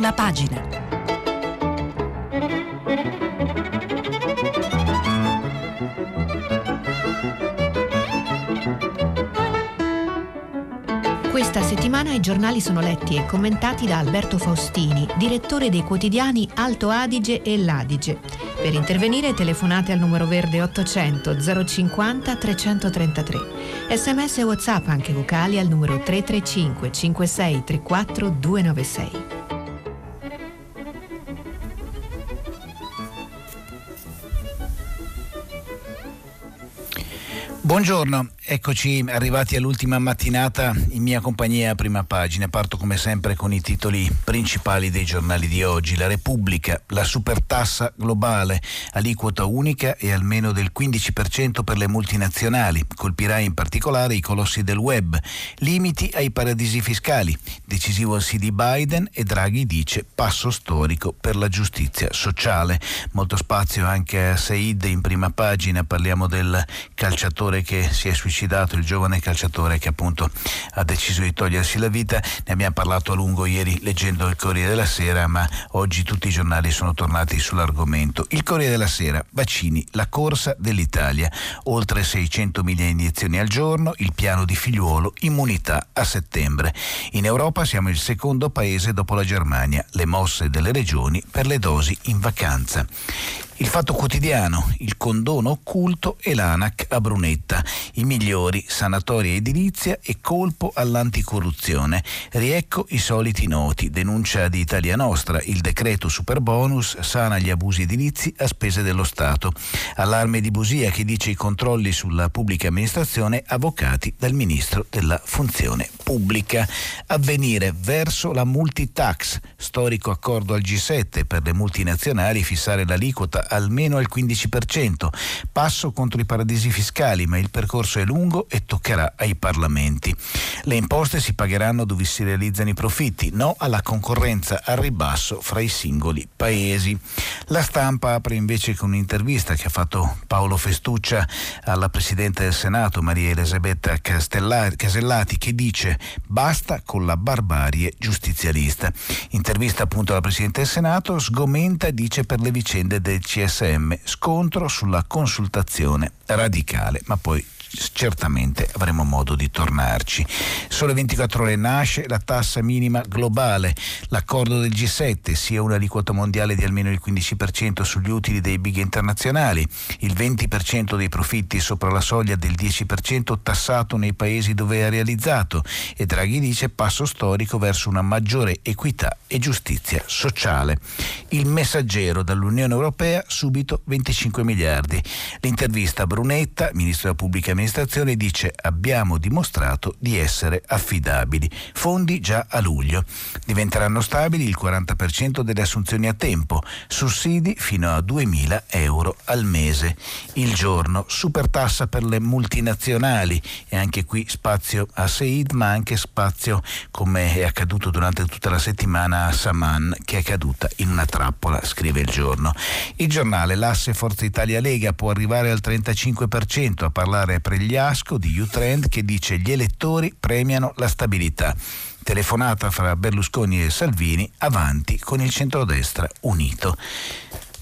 prima pagina. Questa settimana i giornali sono letti e commentati da Alberto Faustini, direttore dei quotidiani Alto Adige e L'Adige. Per intervenire telefonate al numero verde 800 050 333. Sms e WhatsApp anche vocali al numero 335 56 34 296. Buongiorno, eccoci arrivati all'ultima mattinata in mia compagnia a prima pagina. Parto come sempre con i titoli principali dei giornali di oggi. La Repubblica, la supertassa globale, aliquota unica e almeno del 15% per le multinazionali. Colpirà in particolare i colossi del web. Limiti ai paradisi fiscali. Decisivo il di Biden e Draghi dice passo storico per la giustizia sociale. Molto spazio anche a Said in prima pagina. Parliamo del calciatore che si è suicidato, il giovane calciatore che appunto ha deciso di togliersi la vita. Ne abbiamo parlato a lungo ieri leggendo il Corriere della Sera, ma oggi tutti i giornali sono tornati sull'argomento. Il Corriere della Sera, vaccini, la corsa dell'Italia, oltre 600.000 iniezioni al giorno, il piano di figliuolo, immunità a settembre. In Europa siamo il secondo paese dopo la Germania, le mosse delle regioni per le dosi in vacanza. Il Fatto Quotidiano, il condono occulto e l'ANAC a Brunetta, i migliori sanatoria edilizia e colpo all'anticorruzione. Riecco i soliti noti, denuncia di Italia Nostra, il decreto superbonus sana gli abusi edilizi a spese dello Stato. Allarme di Busia che dice i controlli sulla pubblica amministrazione avvocati dal Ministro della Funzione Pubblica. Avvenire verso la multitax, storico accordo al G7 per le multinazionali fissare l'aliquota almeno al 15%. Passo contro i paradisi fiscali, ma il percorso è lungo e toccherà ai parlamenti. Le imposte si pagheranno dove si realizzano i profitti, no alla concorrenza al ribasso fra i singoli paesi. La stampa apre invece con un'intervista che ha fatto Paolo Festuccia alla Presidente del Senato, Maria Elisabetta Casellati, che dice basta con la barbarie giustizialista. Intervista appunto alla Presidente del Senato, sgomenta, dice, per le vicende del CSM CSM, scontro sulla consultazione radicale, ma poi certamente avremo modo di tornarci. Sole 24 ore nasce la tassa minima globale, l'accordo del G7, sia un'aliquota mondiale di almeno il 15% sugli utili dei big internazionali, il 20% dei profitti sopra la soglia del 10% tassato nei paesi dove è realizzato e Draghi dice passo storico verso una maggiore equità e giustizia sociale. Il messaggero dall'Unione Europea subito 25 miliardi. L'intervista a Brunetta, ministro della pubblica amministrazione dice abbiamo dimostrato di essere affidabili. Fondi già a luglio. Diventeranno stabili il 40% delle assunzioni a tempo, sussidi fino a 2.000 euro al mese. Il giorno, super tassa per le multinazionali e anche qui spazio a Seid ma anche spazio come è accaduto durante tutta la settimana a Saman che è caduta in una trappola, scrive il giorno. Il giornale, l'asse Forza Italia Lega può arrivare al 35% a parlare Pregliasco di Utrend che dice gli elettori premiano la stabilità. Telefonata fra Berlusconi e Salvini, avanti con il centrodestra unito.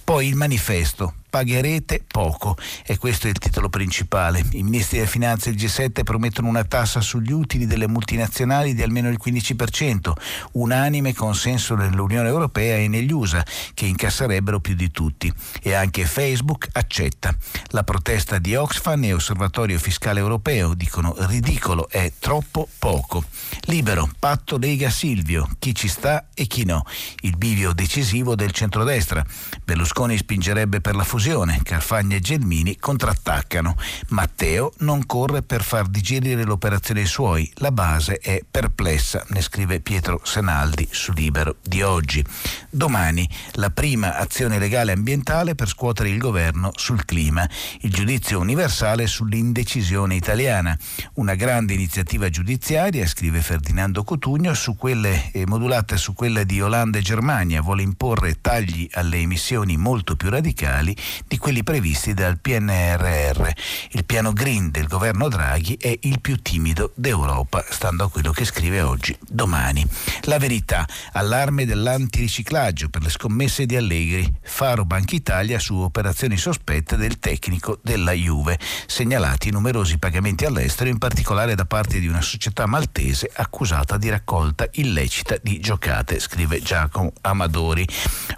Poi il manifesto, pagherete poco. E questo è il titolo principale. I ministri delle finanze il G7 promettono una tassa sugli utili delle multinazionali di almeno il 15%, unanime consenso nell'Unione Europea e negli USA, che incasserebbero più di tutti. E anche Facebook accetta. La protesta di Oxfam e Osservatorio Fiscale Europeo dicono ridicolo, è troppo poco. Libero, patto Lega Silvio, chi ci sta e chi no. Il bivio decisivo del centrodestra. Berlusconi spingerebbe per la fusione, Carfagna e Gelmini contrattaccano. Matteo non corre per far digerire l'operazione ai suoi. La base è perplessa, ne scrive Pietro Senaldi su Libero di oggi. Domani la prima azione legale ambientale per scuotere il governo sul clima. Il giudizio universale sull'indecisione italiana. Una grande iniziativa giudiziaria, scrive Ferdinando Cotugno, su quelle, eh, modulata su quella di Olanda e Germania. Vuole imporre tagli alle emissioni molto più radicali di quelli previsti dal PNRR. Il piano green del governo Draghi è il più timido d'Europa, stando a quello che scrive oggi domani. La verità, allarme dell'antiriciclaggio per le scommesse di Allegri, Faro Banca Italia su operazioni sospette del tecnico della Juve, segnalati numerosi pagamenti all'estero, in particolare da parte di una società maltese accusata di raccolta illecita di giocate, scrive Giacomo Amadori.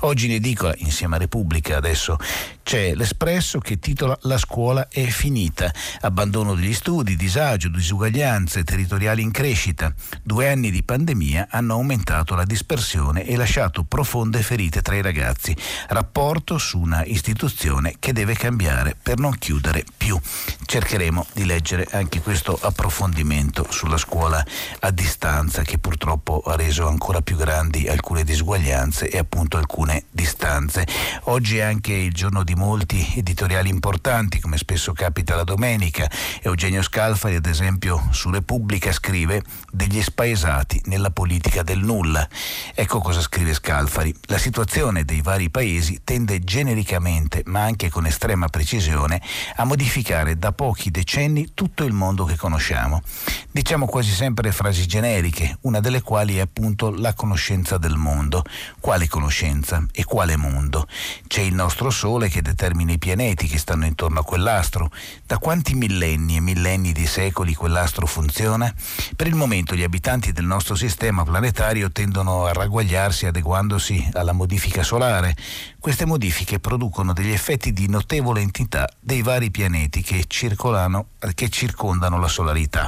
Oggi in edicola, insieme a Repubblica, adesso c'è l'Espresso che titola La scuola è finita, abbandono degli studi, disagio, disuguaglianze territoriali in crescita. Due anni di pandemia hanno aumentato la dispersione e lasciato profonde ferite tra i ragazzi. Rapporto su una istituzione che deve cambiare per non chiudere più. Cercheremo di leggere anche questo approfondimento sulla scuola a distanza che purtroppo ha reso ancora più grandi alcune disuguaglianze e appunto alcune distanze. Oggi è anche il giorno di molti editoriali importanti, come spesso capita la domenica. Eugenio Scalfari, ad esempio, su Repubblica scrive degli spaesati nella politica del nulla. Ecco cosa scrive Scalfari. La situazione dei vari paesi tende genericamente, ma anche con estrema precisione, a modificare da pochi decenni tutto il mondo che conosciamo. Diciamo quasi sempre frasi generiche, una delle quali è appunto la conoscenza del mondo. Quale conoscenza e quale mondo? C'è il nostro Sole che determina i pianeti che stanno intorno a quell'astro. Da quanti millenni e millenni di secoli quell'astro funziona? Per il momento gli abitanti del nostro sistema planetario tendono a ragguagliarsi adeguandosi alla modifica solare. Queste modifiche producono degli effetti di notevole entità dei vari pianeti che, che circondano la solarità.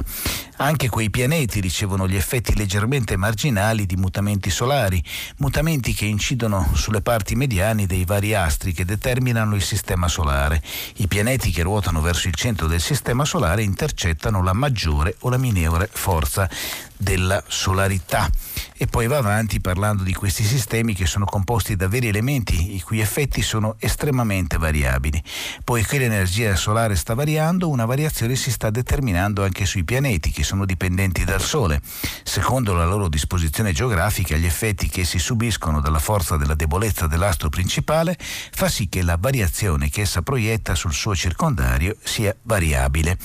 Anche quei pianeti ricevono gli effetti leggermente marginali di mutamenti solari, mutamenti che incidono sulle parti mediane dei vari astri che determinano il sistema solare. I pianeti che ruotano verso il centro del sistema solare intercettano la maggiore o la minore forza della solarità. E poi va avanti parlando di questi sistemi che sono composti da veri elementi i cui effetti sono estremamente variabili. Poiché l'energia solare sta variando, una variazione si sta determinando anche sui pianeti che sono dipendenti dal Sole. Secondo la loro disposizione geografica, gli effetti che si subiscono dalla forza della debolezza dell'astro principale fa sì che la variazione che essa proietta sul suo circondario sia variabile.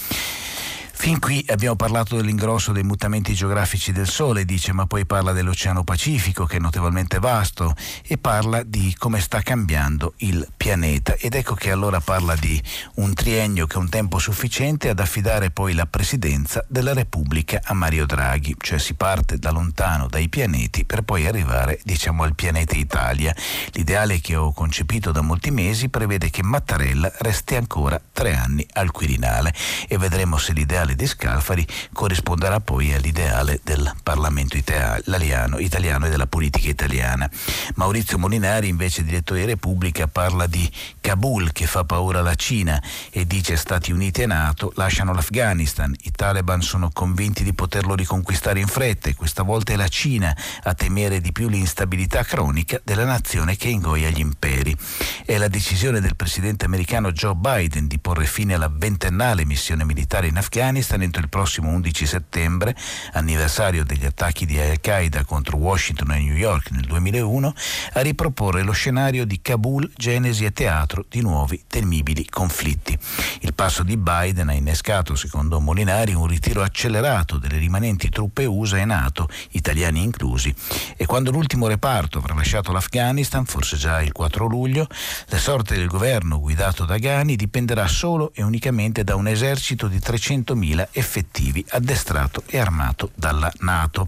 Fin qui abbiamo parlato dell'ingrosso dei mutamenti geografici del Sole, dice, ma poi parla dell'Oceano Pacifico che è notevolmente vasto e parla di come sta cambiando il pianeta. Ed ecco che allora parla di un triennio che è un tempo sufficiente ad affidare poi la presidenza della Repubblica a Mario Draghi, cioè si parte da lontano dai pianeti per poi arrivare diciamo al pianeta Italia. L'ideale che ho concepito da molti mesi prevede che Mattarella resti ancora tre anni al Quirinale e vedremo se l'ideale l'ideale di Scalfari corrisponderà poi all'ideale del Parlamento italiano, italiano e della politica italiana. Maurizio Molinari, invece direttore di Repubblica, parla di Kabul che fa paura alla Cina e dice Stati Uniti e Nato lasciano l'Afghanistan, i Taliban sono convinti di poterlo riconquistare in fretta e questa volta è la Cina a temere di più l'instabilità cronica della nazione che ingoia gli imperi. È la decisione del presidente americano Joe Biden di porre fine alla ventennale missione militare in Afghanistan Afghanistan entro il prossimo 11 settembre, anniversario degli attacchi di Al-Qaeda contro Washington e New York nel 2001, a riproporre lo scenario di Kabul, genesi e teatro di nuovi temibili conflitti. Il passo di Biden ha innescato, secondo Molinari, un ritiro accelerato delle rimanenti truppe USA e NATO, italiani inclusi, e quando l'ultimo reparto avrà lasciato l'Afghanistan, forse già il 4 luglio, la sorte del governo guidato da Ghani dipenderà solo e unicamente da un esercito di 300.000 100.000 effettivi addestrato e armato dalla Nato.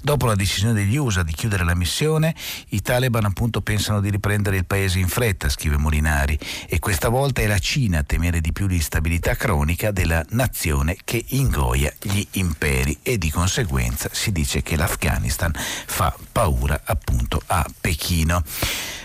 Dopo la decisione degli USA di chiudere la missione, i Taliban appunto pensano di riprendere il paese in fretta, scrive Molinari, e questa volta è la Cina a temere di più l'instabilità cronica della nazione che ingoia gli imperi e di conseguenza si dice che l'Afghanistan fa paura appunto a Pechino.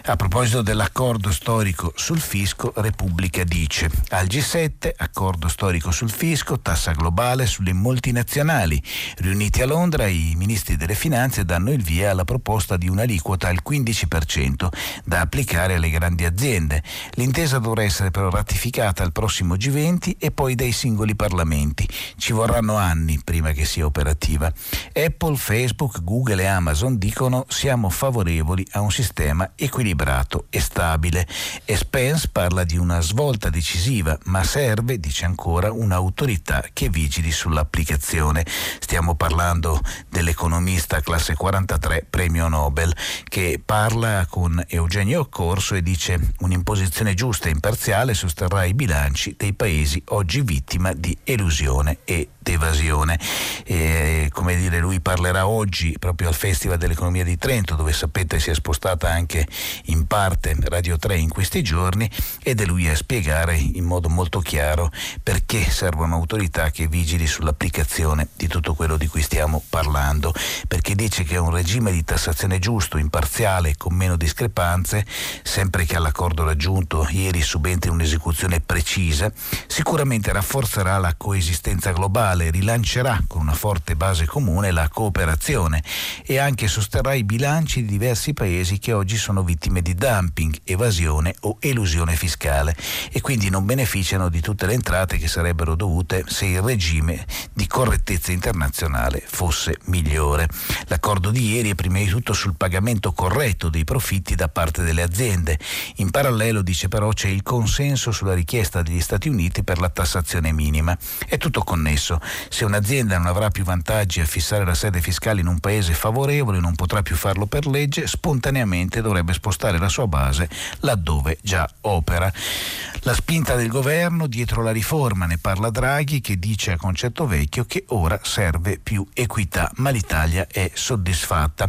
A proposito dell'accordo storico sul fisco, Repubblica dice al G7 accordo storico sul fisco, tassa globale sulle multinazionali. Riuniti a Londra, i ministri delle finanze danno il via alla proposta di un'aliquota al 15% da applicare alle grandi aziende. L'intesa dovrà essere però ratificata al prossimo G20 e poi dai singoli parlamenti. Ci vorranno anni prima che sia operativa. Apple, Facebook, Google e Amazon dicono siamo favorevoli a un sistema equilibrato e stabile e Spence parla di una svolta decisiva, ma serve, dice ancora, un'autorità che vigili sull'applicazione. Stiamo parlando dell'economista classe 43 premio Nobel che parla con Eugenio Occorso e dice un'imposizione giusta e imparziale sosterrà i bilanci dei paesi oggi vittima di elusione e evasione. E, come dire, lui parlerà oggi proprio al Festival dell'Economia di Trento, dove sapete si è spostata anche in parte Radio 3 in questi giorni, ed è lui a spiegare in modo molto chiaro perché servono autorità che vigili sull'applicazione di tutto quello di cui stiamo parlando, perché dice che un regime di tassazione giusto, imparziale, con meno discrepanze, sempre che all'accordo raggiunto ieri subentri un'esecuzione precisa, sicuramente rafforzerà la coesistenza globale rilancerà con una forte base comune la cooperazione e anche sosterrà i bilanci di diversi paesi che oggi sono vittime di dumping, evasione o elusione fiscale e quindi non beneficiano di tutte le entrate che sarebbero dovute se il regime di correttezza internazionale fosse migliore. L'accordo di ieri è prima di tutto sul pagamento corretto dei profitti da parte delle aziende. In parallelo, dice però, c'è il consenso sulla richiesta degli Stati Uniti per la tassazione minima. È tutto connesso. Se un'azienda non avrà più vantaggi a fissare la sede fiscale in un paese favorevole, non potrà più farlo per legge, spontaneamente dovrebbe spostare la sua base laddove già opera. La spinta del governo dietro la riforma, ne parla Draghi che dice a concetto vecchio che ora serve più equità, ma l'Italia è soddisfatta.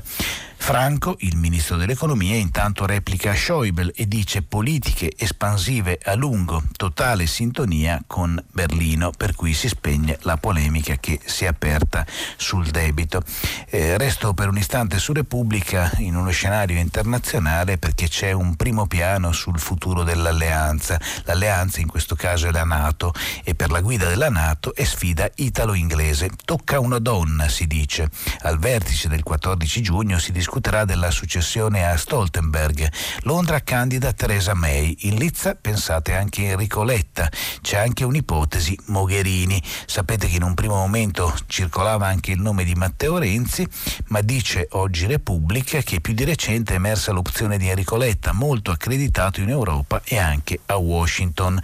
Franco, il ministro dell'economia, intanto replica a Schäuble e dice politiche espansive a lungo, totale sintonia con Berlino, per cui si spegne la polemica che si è aperta sul debito. Eh, resto per un istante su Repubblica in uno scenario internazionale perché c'è un primo piano sul futuro dell'alleanza. L'alleanza in questo caso è la Nato e per la guida della Nato è sfida italo-inglese. Tocca una donna, si dice. Al vertice del 14 giugno si discute discuterà della successione a Stoltenberg. Londra candida Theresa May. In Lizza pensate anche Enrico Letta. C'è anche un'ipotesi Mogherini. Sapete che in un primo momento circolava anche il nome di Matteo Renzi, ma dice oggi Repubblica che più di recente è emersa l'opzione di Enrico Letta, molto accreditato in Europa e anche a Washington.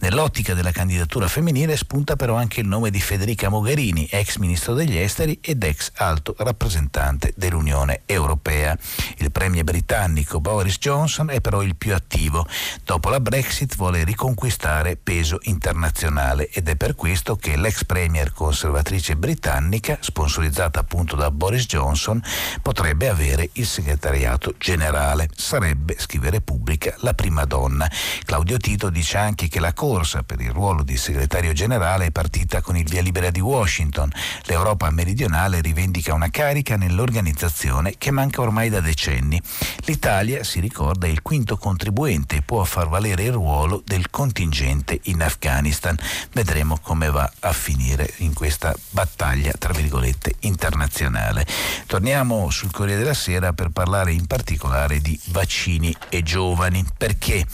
Nell'ottica della candidatura femminile spunta però anche il nome di Federica Mogherini, ex ministro degli esteri ed ex alto rappresentante dell'Unione Europea europea. Il premier britannico Boris Johnson è però il più attivo. Dopo la Brexit vuole riconquistare peso internazionale ed è per questo che l'ex premier conservatrice britannica, sponsorizzata appunto da Boris Johnson, potrebbe avere il segretariato generale. Sarebbe, scrive Repubblica, la prima donna. Claudio Tito dice anche che la corsa per il ruolo di segretario generale è partita con il via libera di Washington. L'Europa meridionale rivendica una carica nell'organizzazione che manca ormai da decenni. L'Italia, si ricorda, è il quinto contribuente e può far valere il ruolo del contingente in Afghanistan. Vedremo come va a finire in questa battaglia, tra virgolette, internazionale. Torniamo sul Corriere della Sera per parlare in particolare di vaccini e giovani. Perché?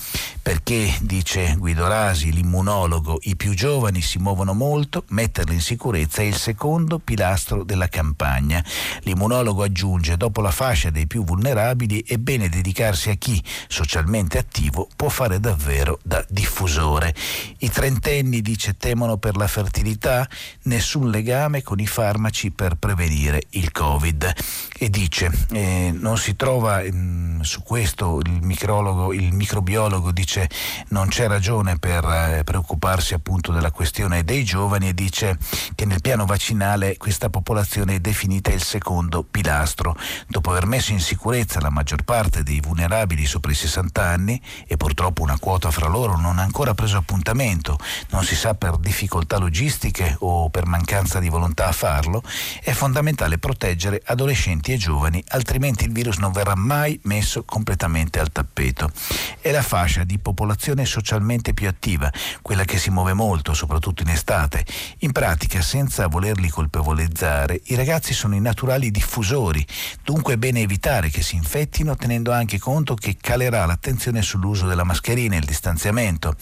Perché, dice Guido Rasi, l'immunologo, i più giovani si muovono molto, metterli in sicurezza è il secondo pilastro della campagna. L'immunologo aggiunge, dopo la fascia dei più vulnerabili è bene dedicarsi a chi, socialmente attivo, può fare davvero da diffusore. I trentenni, dice, temono per la fertilità, nessun legame con i farmaci per prevenire il Covid. E dice, eh, non si trova mh, mm, su questo il, il microbiologo dice non c'è ragione per eh, preoccuparsi appunto della questione dei giovani e dice che nel piano vaccinale questa popolazione è definita il secondo pilastro. Dopo aver messo in sicurezza la maggior parte dei vulnerabili sopra i 60 anni e purtroppo una quota fra loro non ha ancora preso appuntamento, non si sa per difficoltà logistiche o per mancanza di volontà a farlo, è fondamentale proteggere adolescenti e giovani, altrimenti il virus non verrà mai messo completamente al tappeto. È la fascia di popolazione socialmente più attiva, quella che si muove molto, soprattutto in estate. In pratica, senza volerli colpevolizzare, i ragazzi sono i naturali diffusori, dunque è bene evitare che si infettino tenendo anche conto che calerà l'attenzione sull'uso della mascherina e il distanziamento.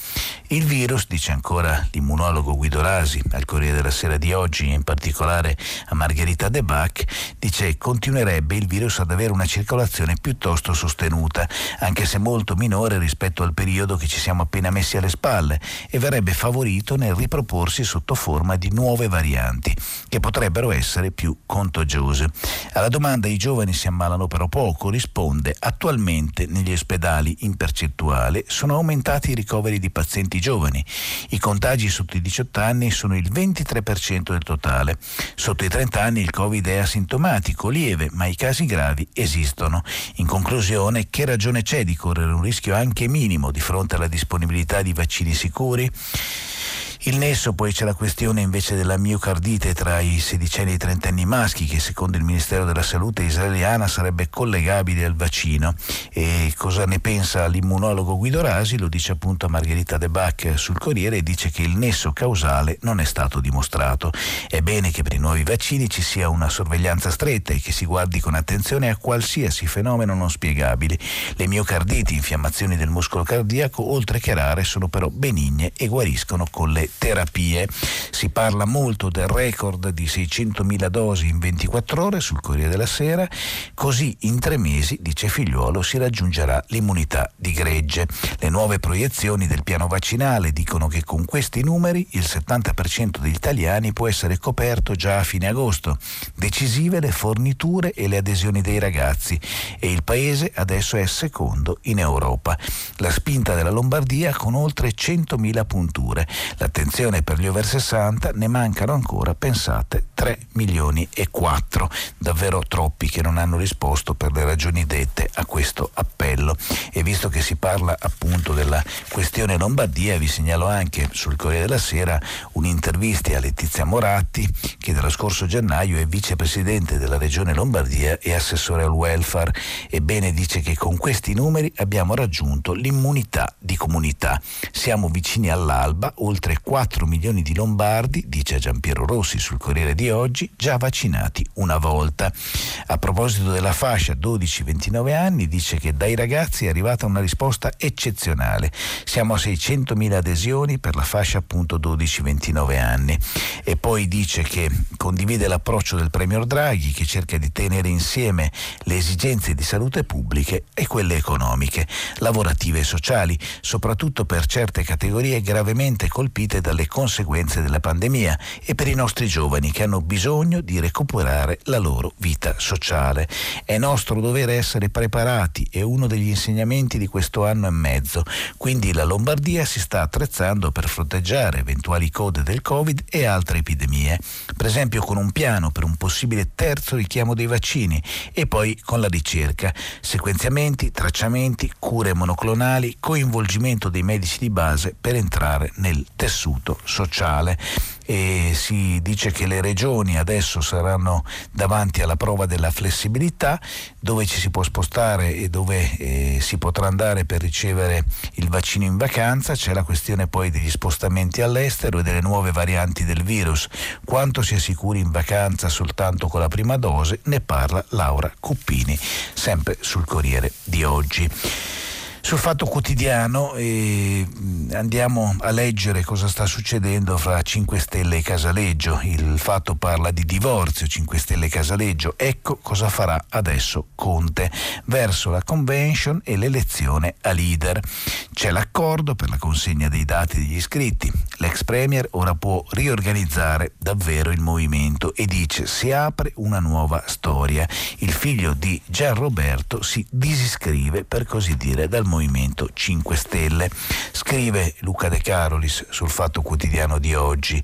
Il virus, dice ancora l'immunologo Guido Rasi al Corriere della Sera di oggi, in particolare a Margherita De Bach, dice continuerebbe il virus ad avere una circolazione piuttosto sostenuta, anche se molto minore rispetto al periodo che ci siamo appena messi alle spalle, e verrebbe favorito nel riproporsi sotto forma di nuove varianti, che potrebbero essere più contagiose. Alla domanda i giovani si ammalano però poco, risponde attualmente negli ospedali in percentuale sono aumentati i ricoveri di pazienti giovani. I contagi sotto i 18 anni sono il 23% del totale. Sotto i 30 anni il Covid è asintomatico, lieve, ma i casi gravi esistono. In conclusione, che ragione c'è di correre un rischio anche minimo di fronte alla disponibilità di vaccini sicuri? Il nesso poi c'è la questione invece della miocardite tra i sedicenni e i trentenni maschi che secondo il Ministero della Salute israeliana sarebbe collegabile al vaccino. E cosa ne pensa l'immunologo Guido Rasi? Lo dice appunto a Margherita De Bach sul Corriere e dice che il nesso causale non è stato dimostrato. È bene che per i nuovi vaccini ci sia una sorveglianza stretta e che si guardi con attenzione a qualsiasi fenomeno non spiegabile. Le miocarditi, infiammazioni del muscolo cardiaco, oltre che rare, sono però benigne e guariscono con le terapie. Si parla molto del record di 600.000 dosi in 24 ore sul Corriere della Sera, così in tre mesi, dice Figliuolo, si raggiungerà l'immunità di gregge. Le nuove proiezioni del piano vaccinale dicono che con questi numeri il 70% degli italiani può essere coperto già a fine agosto. Decisive le forniture e le adesioni dei ragazzi e il paese adesso è secondo in Europa. La spinta della Lombardia con oltre 100.000 punture. L'attenzione attenzione per gli over 60 ne mancano ancora, pensate, 3 milioni e 4, davvero troppi che non hanno risposto per le ragioni dette a questo appello. E visto che si parla appunto della questione Lombardia, vi segnalo anche sul Corriere della Sera un'intervista a Letizia Moratti, che dallo scorso gennaio è vicepresidente della regione Lombardia e assessore al welfare. Ebbene dice che con questi numeri abbiamo raggiunto l'immunità di comunità. Siamo vicini all'alba, oltre 4 milioni di lombardi, dice Giampiero Rossi sul Corriere di oggi, già vaccinati una volta. A proposito della fascia 12-29 anni, dice che dai ragazzi è arrivata una risposta eccezionale. Siamo a 600.000 adesioni per la fascia appunto 12-29 anni. E poi dice che condivide l'approccio del Premier Draghi che cerca di tenere insieme le esigenze di salute pubbliche e quelle economiche, lavorative e sociali, soprattutto per certe categorie gravemente colpite dalle conseguenze della pandemia e per i nostri giovani che hanno bisogno di recuperare la loro vita sociale. È nostro dovere essere preparati, è uno degli insegnamenti di questo anno e mezzo, quindi la Lombardia si sta attrezzando per fronteggiare eventuali code del Covid e altre epidemie, per esempio con un piano per un possibile terzo richiamo dei vaccini e poi con la ricerca, sequenziamenti, tracciamenti, cure monoclonali, coinvolgimento dei medici di base per entrare nel tessuto tessuto sociale. E si dice che le regioni adesso saranno davanti alla prova della flessibilità dove ci si può spostare e dove eh, si potrà andare per ricevere il vaccino in vacanza, c'è la questione poi degli spostamenti all'estero e delle nuove varianti del virus. Quanto si è sicuri in vacanza soltanto con la prima dose ne parla Laura Cuppini, sempre sul Corriere di oggi sul Fatto Quotidiano e andiamo a leggere cosa sta succedendo fra 5 Stelle e Casaleggio. Il Fatto parla di divorzio 5 Stelle e Casaleggio. Ecco cosa farà adesso Conte verso la convention e l'elezione a leader. C'è l'accordo per la consegna dei dati degli iscritti. L'ex premier ora può riorganizzare davvero il movimento e dice si apre una nuova storia. Il figlio di Gian Roberto si disiscrive per così dire dal movimento Movimento 5 Stelle. Scrive Luca De Carolis sul Fatto Quotidiano di oggi.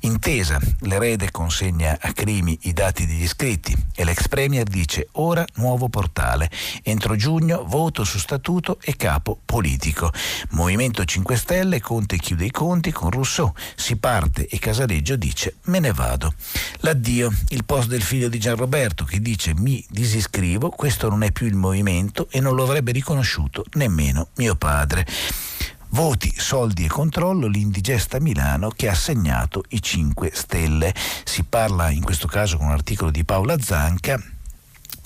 Intesa, l'erede consegna a Crimi i dati degli iscritti e l'ex premier dice ora nuovo portale. Entro giugno voto su statuto e capo politico. Movimento 5 Stelle, Conte chiude i conti con Rousseau. Si parte e Casaleggio dice me ne vado. L'addio, il post del figlio di Gianroberto che dice mi disiscrivo, questo non è più il movimento e non lo avrebbe riconosciuto nemmeno mio padre. Voti, soldi e controllo, l'indigesta Milano che ha segnato i 5 Stelle. Si parla in questo caso con un articolo di Paola Zanca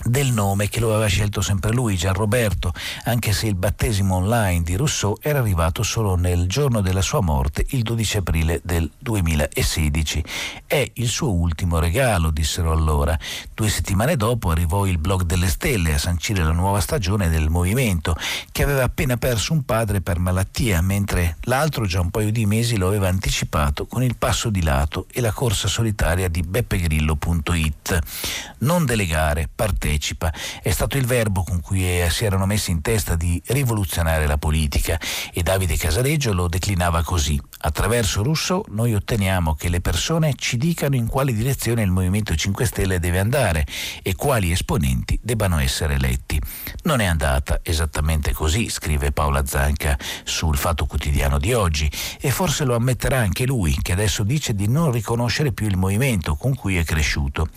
del nome che lo aveva scelto sempre lui, Gianroberto, anche se il battesimo online di Rousseau era arrivato solo nel giorno della sua morte, il 12 aprile del 2016. È il suo ultimo regalo, dissero allora. Due settimane dopo arrivò il blog delle stelle a sancire la nuova stagione del movimento, che aveva appena perso un padre per malattia, mentre l'altro già un paio di mesi lo aveva anticipato con il passo di lato e la corsa solitaria di beppegrillo.it. Non delegare, partecipare partecipa. È stato il verbo con cui si erano messi in testa di rivoluzionare la politica e Davide Casaleggio lo declinava così. Attraverso Rousseau noi otteniamo che le persone ci dicano in quale direzione il Movimento 5 Stelle deve andare e quali esponenti debbano essere eletti. Non è andata esattamente così, scrive Paola Zanca sul Fatto Quotidiano di oggi, e forse lo ammetterà anche lui, che adesso dice di non riconoscere più il movimento con cui è cresciuto.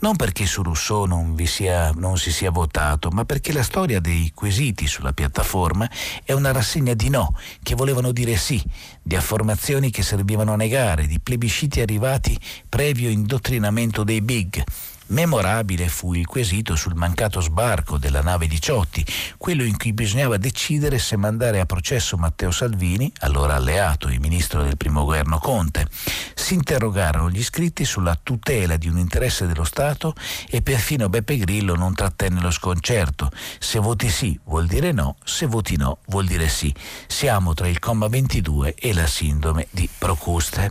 Non perché su Rousseau non vi sia non si sia votato, ma perché la storia dei quesiti sulla piattaforma è una rassegna di no, che volevano dire sì, di affermazioni che servivano a negare, di plebisciti arrivati previo indottrinamento dei big. Memorabile fu il quesito sul mancato sbarco della nave Diciotti, quello in cui bisognava decidere se mandare a processo Matteo Salvini, allora alleato e ministro del primo governo Conte. Si interrogarono gli iscritti sulla tutela di un interesse dello Stato e perfino Beppe Grillo non trattenne lo sconcerto. Se voti sì vuol dire no, se voti no vuol dire sì. Siamo tra il comma 22 e la sindrome di Procuste.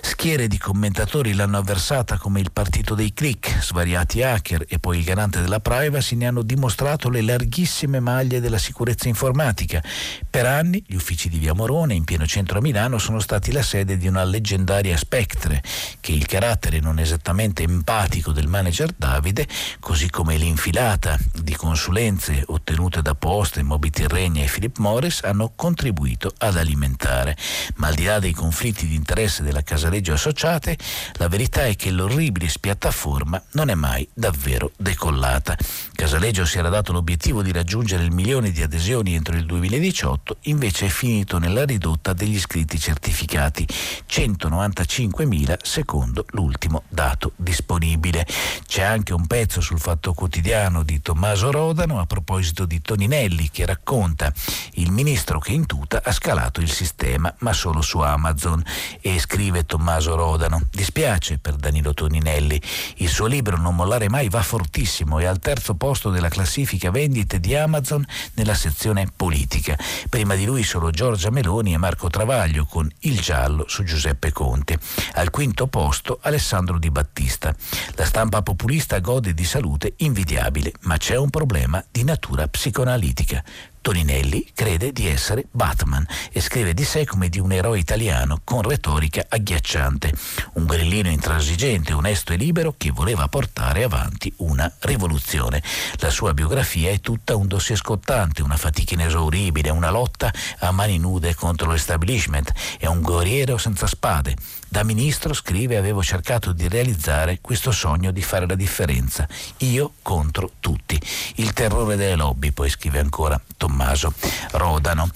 Schiere di commentatori l'hanno avversata come il partito dei click, svariati hacker e poi il garante della privacy ne hanno dimostrato le larghissime maglie della sicurezza informatica. Per anni gli uffici di Via Morone, in pieno centro a Milano, sono stati la sede di una leggendaria Spectre, che il carattere non esattamente empatico del manager Davide, così come l'infilata di consulenze ottenute da Poste, Moby Tirregna e Philip Morris, hanno contribuito ad alimentare. Ma al di là dei conflitti di interesse della Casaleggio Associate, la verità è che l'orribile spiattaforma non non è mai davvero decollata. Casaleggio si era dato l'obiettivo di raggiungere il milione di adesioni entro il 2018, invece è finito nella ridotta degli iscritti certificati, 195.000 secondo l'ultimo dato disponibile. C'è anche un pezzo sul Fatto Quotidiano di Tommaso Rodano a proposito di Toninelli che racconta il ministro che in tuta ha scalato il sistema, ma solo su Amazon e scrive Tommaso Rodano. Dispiace per Danilo Toninelli, il suo libro libro Non mollare mai va fortissimo e al terzo posto della classifica vendite di Amazon nella sezione politica. Prima di lui solo Giorgia Meloni e Marco Travaglio con Il giallo su Giuseppe Conte. Al quinto posto Alessandro Di Battista. La stampa populista gode di salute invidiabile, ma c'è un problema di natura psicoanalitica. Toninelli crede di essere Batman e scrive di sé come di un eroe italiano con retorica agghiacciante, un grillino intransigente, onesto e libero che voleva portare avanti una rivoluzione. La sua biografia è tutta un dossier scottante, una fatica inesauribile, una lotta a mani nude contro l'establishment, è un guerriero senza spade. Da ministro, scrive, avevo cercato di realizzare questo sogno di fare la differenza, io contro tutti. Il terrore delle lobby, poi scrive ancora Tommaso Rodano.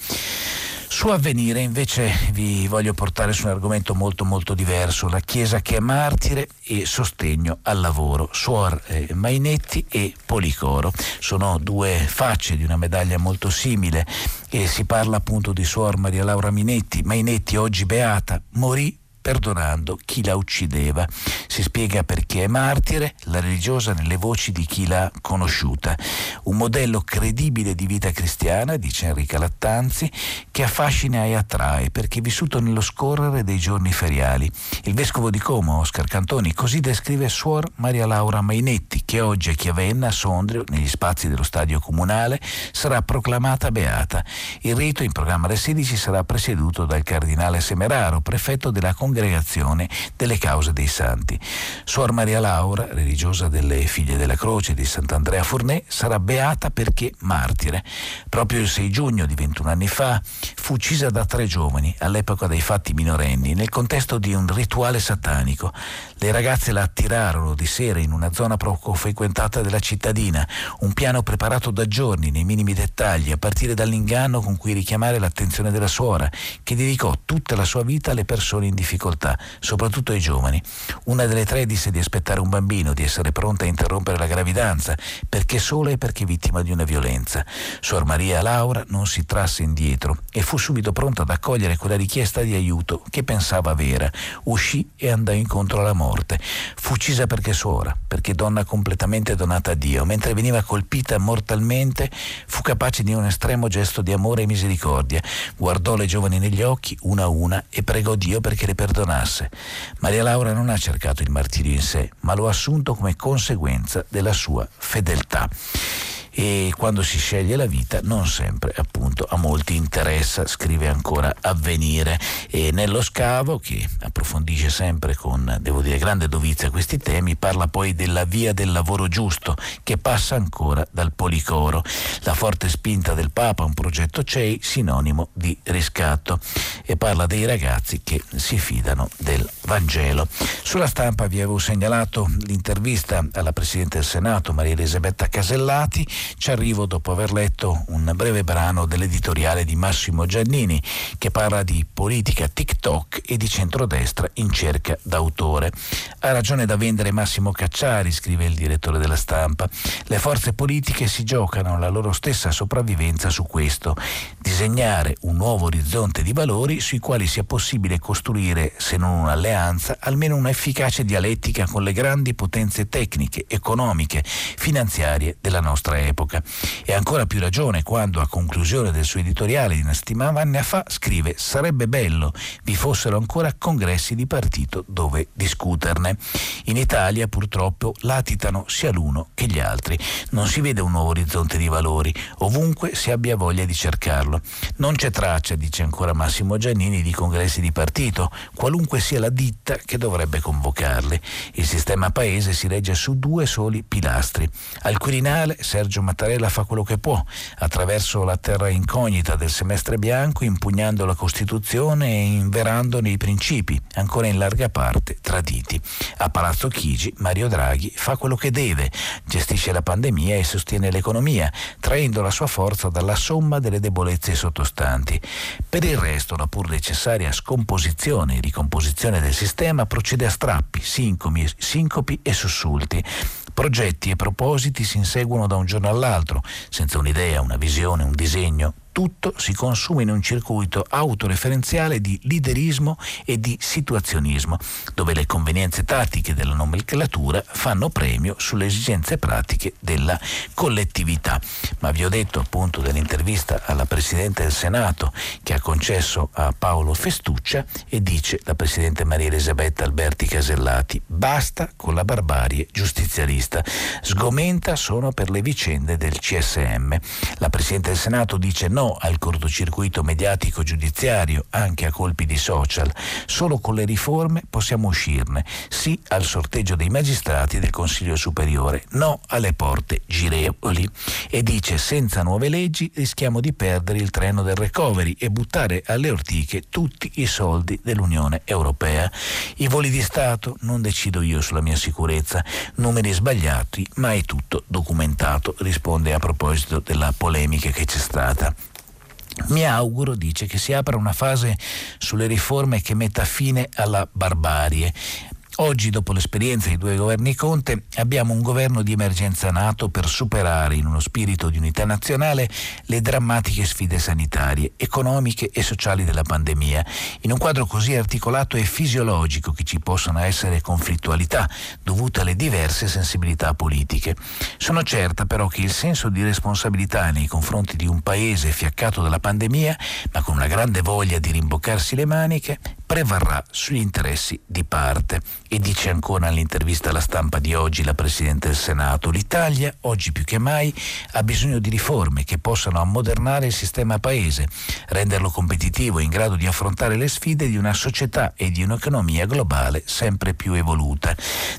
Su avvenire invece vi voglio portare su un argomento molto molto diverso, la Chiesa che è martire e sostegno al lavoro, Suor eh, Mainetti e Policoro. Sono due facce di una medaglia molto simile e si parla appunto di Suor Maria Laura Minetti, Mainetti oggi beata, morì perdonando chi la uccideva. Si spiega perché è martire, la religiosa nelle voci di chi l'ha conosciuta. Un modello credibile di vita cristiana, dice Enrica Lattanzi, che affascina e attrae perché è vissuto nello scorrere dei giorni feriali. Il vescovo di Como, Oscar Cantoni, così descrive Suor Maria Laura Mainetti, che oggi a Chiavenna, a Sondrio, negli spazi dello stadio comunale, sarà proclamata beata. Il rito in programma alle 16 sarà presieduto dal cardinale Semeraro, prefetto della congregazione delle cause dei santi. Suor Maria Laura, religiosa delle Figlie della Croce di Sant'Andrea Fournè, sarà beata perché martire. Proprio il 6 giugno di 21 anni fa fu uccisa da tre giovani, all'epoca dei fatti minorenni, nel contesto di un rituale satanico. Le ragazze la attirarono di sera in una zona poco frequentata della cittadina, un piano preparato da giorni nei minimi dettagli, a partire dall'inganno con cui richiamare l'attenzione della suora, che dedicò tutta la sua vita alle persone in difficoltà, soprattutto ai giovani. Una delle tre disse di aspettare un bambino, di essere pronta a interrompere la gravidanza, perché sola e perché vittima di una violenza. Suor Maria Laura non si trasse indietro e fu subito pronta ad accogliere quella richiesta di aiuto che pensava vera. Uscì e andò incontro alla morte. Fu uccisa perché suora, perché donna completamente donata a Dio. Mentre veniva colpita mortalmente, fu capace di un estremo gesto di amore e misericordia. Guardò le giovani negli occhi, una a una, e pregò Dio perché le perdonasse. Maria Laura non ha cercato il martirio in sé, ma lo ha assunto come conseguenza della sua fedeltà e quando si sceglie la vita non sempre appunto a molti interessa, scrive ancora Avvenire. E nello scavo che approfondisce sempre con, devo dire, grande dovizia questi temi, parla poi della via del lavoro giusto che passa ancora dal policoro, la forte spinta del Papa, un progetto CEI sinonimo di riscatto. E parla dei ragazzi che si fidano del Vangelo. Sulla stampa vi avevo segnalato l'intervista alla Presidente del Senato Maria Elisabetta Casellati ci arrivo dopo aver letto un breve brano dell'editoriale di Massimo Giannini che parla di politica TikTok e di centrodestra in cerca d'autore. Ha ragione da vendere Massimo Cacciari, scrive il direttore della stampa. Le forze politiche si giocano la loro stessa sopravvivenza su questo, disegnare un nuovo orizzonte di valori sui quali sia possibile costruire, se non un'alleanza, almeno un'efficace dialettica con le grandi potenze tecniche, economiche, finanziarie della nostra epoca epoca. E ancora più ragione quando, a conclusione del suo editoriale di una settimana fa, scrive sarebbe bello vi fossero ancora congressi di partito dove discuterne. In Italia purtroppo latitano sia l'uno che gli altri. Non si vede un nuovo orizzonte di valori, ovunque si abbia voglia di cercarlo. Non c'è traccia, dice ancora Massimo Giannini, di congressi di partito, qualunque sia la ditta che dovrebbe convocarli. Il sistema paese si regge su due soli pilastri. Al Quirinale Sergio Mattarella fa quello che può, attraverso la terra incognita del semestre bianco, impugnando la Costituzione e inverandone i principi, ancora in larga parte traditi. A Palazzo Chigi Mario Draghi fa quello che deve, gestisce la pandemia e sostiene l'economia, traendo la sua forza dalla somma delle debolezze sottostanti. Per il resto la pur necessaria scomposizione e ricomposizione del sistema procede a strappi, sincomi, sincopi e sussulti. Progetti e propositi si inseguono da un giorno all'altro, senza un'idea, una visione, un disegno tutto si consuma in un circuito autoreferenziale di liderismo e di situazionismo, dove le convenienze tattiche della nomenclatura fanno premio sulle esigenze pratiche della collettività. Ma vi ho detto appunto dell'intervista alla Presidente del Senato che ha concesso a Paolo Festuccia e dice la Presidente Maria Elisabetta Alberti Casellati, basta con la barbarie giustizialista, sgomenta sono per le vicende del CSM. La Presidente del Senato dice no al cortocircuito mediatico giudiziario anche a colpi di social. Solo con le riforme possiamo uscirne. Sì al sorteggio dei magistrati del Consiglio Superiore, no alle porte girevoli. E dice senza nuove leggi rischiamo di perdere il treno del recovery e buttare alle ortiche tutti i soldi dell'Unione Europea. I voli di Stato non decido io sulla mia sicurezza, numeri sbagliati, ma è tutto documentato, risponde a proposito della polemica che c'è stata. Mi auguro, dice, che si apra una fase sulle riforme che metta fine alla barbarie Oggi, dopo l'esperienza dei due governi Conte, abbiamo un governo di emergenza nato per superare in uno spirito di unità nazionale le drammatiche sfide sanitarie, economiche e sociali della pandemia. In un quadro così articolato è fisiologico che ci possano essere conflittualità dovute alle diverse sensibilità politiche. Sono certa però che il senso di responsabilità nei confronti di un paese fiaccato dalla pandemia, ma con una grande voglia di rimboccarsi le maniche, prevarrà sugli interessi di parte. E dice ancora nell'intervista alla stampa di oggi la Presidente del Senato, l'Italia oggi più che mai ha bisogno di riforme che possano ammodernare il sistema paese, renderlo competitivo e in grado di affrontare le sfide di una società e di un'economia globale sempre più evoluta.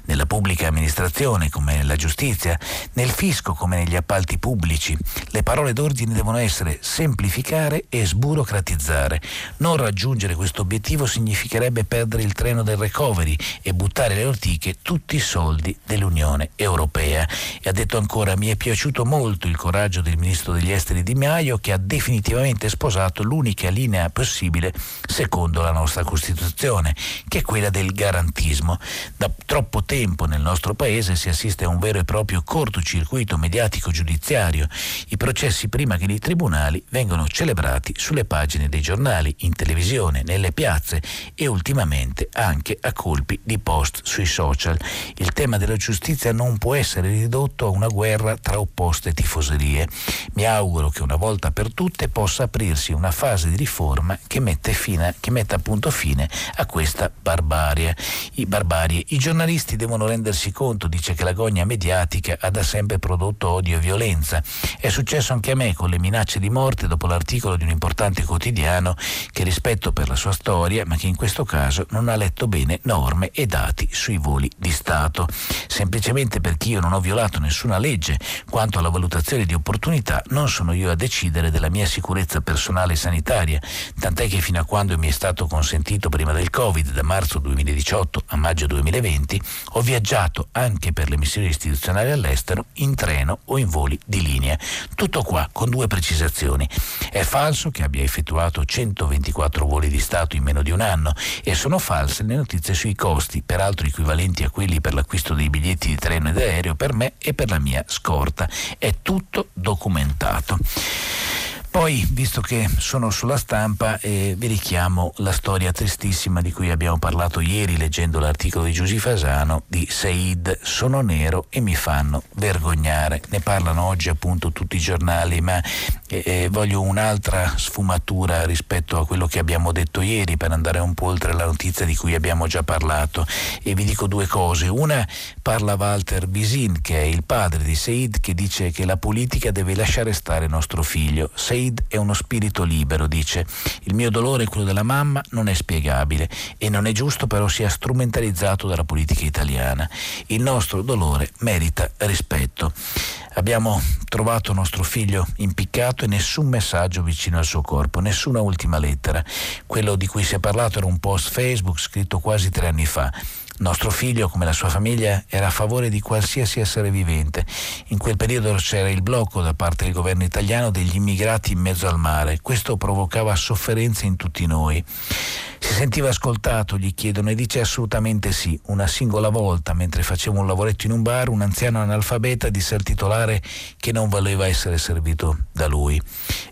Nella pubblica amministrazione come nella giustizia, nel fisco come negli appalti pubblici, le parole d'ordine devono essere semplificare e sburocratizzare. Non raggiungere questo obiettivo significa significherebbe perdere il treno del recovery e buttare le ortiche tutti i soldi dell'Unione Europea. E ha detto ancora mi è piaciuto molto il coraggio del ministro degli esteri Di Maio che ha definitivamente sposato l'unica linea possibile secondo la nostra Costituzione, che è quella del garantismo. Da troppo tempo nel nostro paese si assiste a un vero e proprio cortocircuito mediatico giudiziario. I processi prima che nei tribunali vengono celebrati sulle pagine dei giornali, in televisione, nelle piazze e ultimamente anche a colpi di post sui social. Il tema della giustizia non può essere ridotto a una guerra tra opposte tifoserie. Mi auguro che una volta per tutte possa aprirsi una fase di riforma che, fine, che metta appunto fine a questa barbarie. I, barbarie. I giornalisti devono rendersi conto, dice che la gogna mediatica ha da sempre prodotto odio e violenza. È successo anche a me con le minacce di morte dopo l'articolo di un importante quotidiano che rispetto per la sua storia, ma che in questo caso non ha letto bene norme e dati sui voli di Stato. Semplicemente perché io non ho violato nessuna legge quanto alla valutazione di opportunità, non sono io a decidere della mia sicurezza personale e sanitaria, tant'è che fino a quando mi è stato consentito prima del Covid, da marzo 2018 a maggio 2020, ho viaggiato anche per le missioni istituzionali all'estero in treno o in voli di linea. Tutto qua con due precisazioni. È falso che abbia effettuato 124 voli di Stato in meno di un anno anno e sono false le notizie sui costi, peraltro equivalenti a quelli per l'acquisto dei biglietti di treno ed aereo per me e per la mia scorta. È tutto documentato. Poi, visto che sono sulla stampa, eh, vi richiamo la storia tristissima di cui abbiamo parlato ieri leggendo l'articolo di Giusy Fasano di Said Sono nero e mi fanno vergognare. Ne parlano oggi appunto tutti i giornali, ma eh, eh, voglio un'altra sfumatura rispetto a quello che abbiamo detto ieri per andare un po' oltre la notizia di cui abbiamo già parlato. E vi dico due cose. Una parla Walter Bisin, che è il padre di Said, che dice che la politica deve lasciare stare nostro figlio. Said Said è uno spirito libero, dice. Il mio dolore e quello della mamma non è spiegabile e non è giusto però sia strumentalizzato dalla politica italiana. Il nostro dolore merita rispetto. Abbiamo trovato nostro figlio impiccato e nessun messaggio vicino al suo corpo, nessuna ultima lettera. Quello di cui si è parlato era un post Facebook scritto quasi tre anni fa. Nostro figlio, come la sua famiglia, era a favore di qualsiasi essere vivente. In quel periodo c'era il blocco da parte del governo italiano degli immigrati in mezzo al mare. Questo provocava sofferenze in tutti noi. Si sentiva ascoltato, gli chiedono, e dice assolutamente sì. Una singola volta, mentre faceva un lavoretto in un bar, un anziano analfabeta disse al titolare che non voleva essere servito da lui.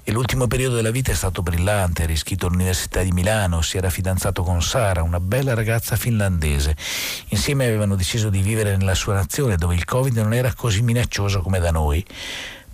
E l'ultimo periodo della vita è stato brillante, era iscritto all'Università di Milano, si era fidanzato con Sara, una bella ragazza finlandese. Insieme avevano deciso di vivere nella sua nazione dove il Covid non era così minaccioso come da noi.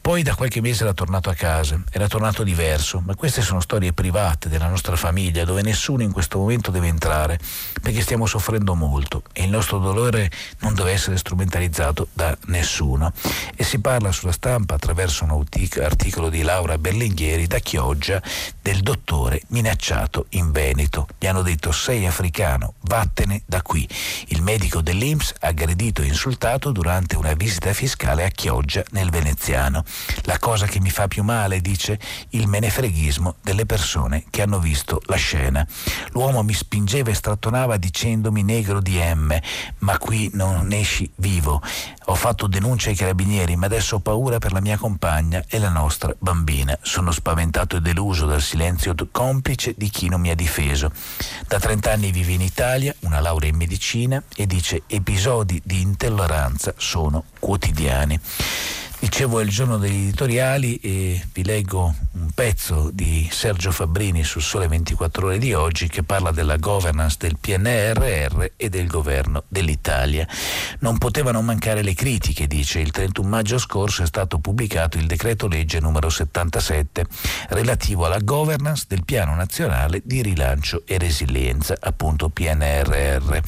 Poi da qualche mese era tornato a casa, era tornato diverso, ma queste sono storie private della nostra famiglia dove nessuno in questo momento deve entrare perché stiamo soffrendo molto e il nostro dolore non deve essere strumentalizzato da nessuno. E si parla sulla stampa attraverso un articolo di Laura Berlinghieri da Chioggia del dottore minacciato in Veneto. Gli hanno detto sei africano, vattene da qui. Il medico dell'Inps aggredito e insultato durante una visita fiscale a Chioggia nel veneziano. La cosa che mi fa più male, dice, il menefreghismo delle persone che hanno visto la scena. L'uomo mi spingeva e strattonava dicendomi negro di M, ma qui non esci vivo. Ho fatto denuncia ai carabinieri, ma adesso ho paura per la mia compagna e la nostra bambina. Sono spaventato e deluso dal silenzio complice di chi non mi ha difeso. Da 30 anni vive in Italia, una laurea in medicina e dice episodi di intolleranza sono quotidiani. Dicevo è il giorno degli editoriali e vi leggo un pezzo di Sergio Fabbrini sul Sole 24 ore di oggi che parla della governance del PNRR e del governo dell'Italia. Non potevano mancare le critiche, dice. Il 31 maggio scorso è stato pubblicato il decreto legge numero 77 relativo alla governance del Piano Nazionale di Rilancio e Resilienza, appunto PNRR,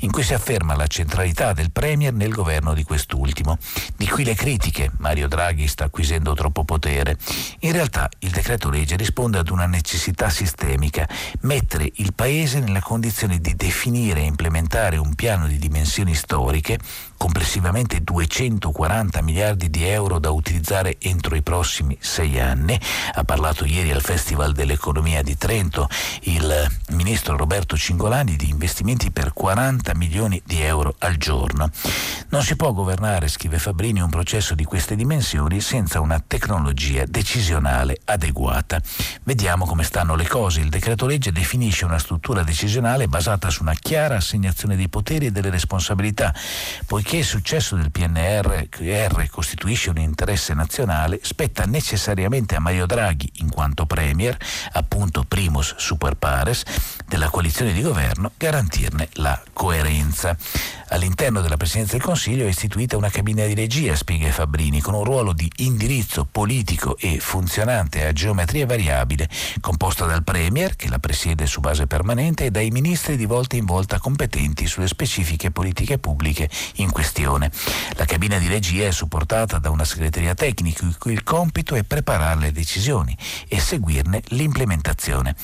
in cui si afferma la centralità del Premier nel governo di quest'ultimo. Di qui le critiche, Mario Draghi sta acquisendo troppo potere. In realtà il decreto legge risponde ad una necessità sistemica, mettere il Paese nella condizione di definire e implementare un piano di dimensioni storiche complessivamente 240 miliardi di euro da utilizzare entro i prossimi sei anni. Ha parlato ieri al Festival dell'Economia di Trento il ministro Roberto Cingolani di investimenti per 40 milioni di euro al giorno. Non si può governare, scrive Fabrini, un processo di queste dimensioni senza una tecnologia decisionale adeguata. Vediamo come stanno le cose. Il decreto legge definisce una struttura decisionale basata su una chiara assegnazione dei poteri e delle responsabilità, poiché il successo del PNR costituisce un interesse nazionale, spetta necessariamente a Mario Draghi, in quanto Premier, appunto primus super pares, della coalizione di governo, garantirne la coerenza. All'interno della Presidenza del Consiglio è istituita una cabina di regia, spiega Fabbrini, con un ruolo di indirizzo politico e funzionante a geometria variabile, composta dal Premier, che la presiede su base permanente, e dai ministri di volta in volta competenti sulle specifiche politiche pubbliche in questione. La cabina di regia è supportata da una segreteria tecnica il cui compito è preparare le decisioni e seguirne l'implementazione.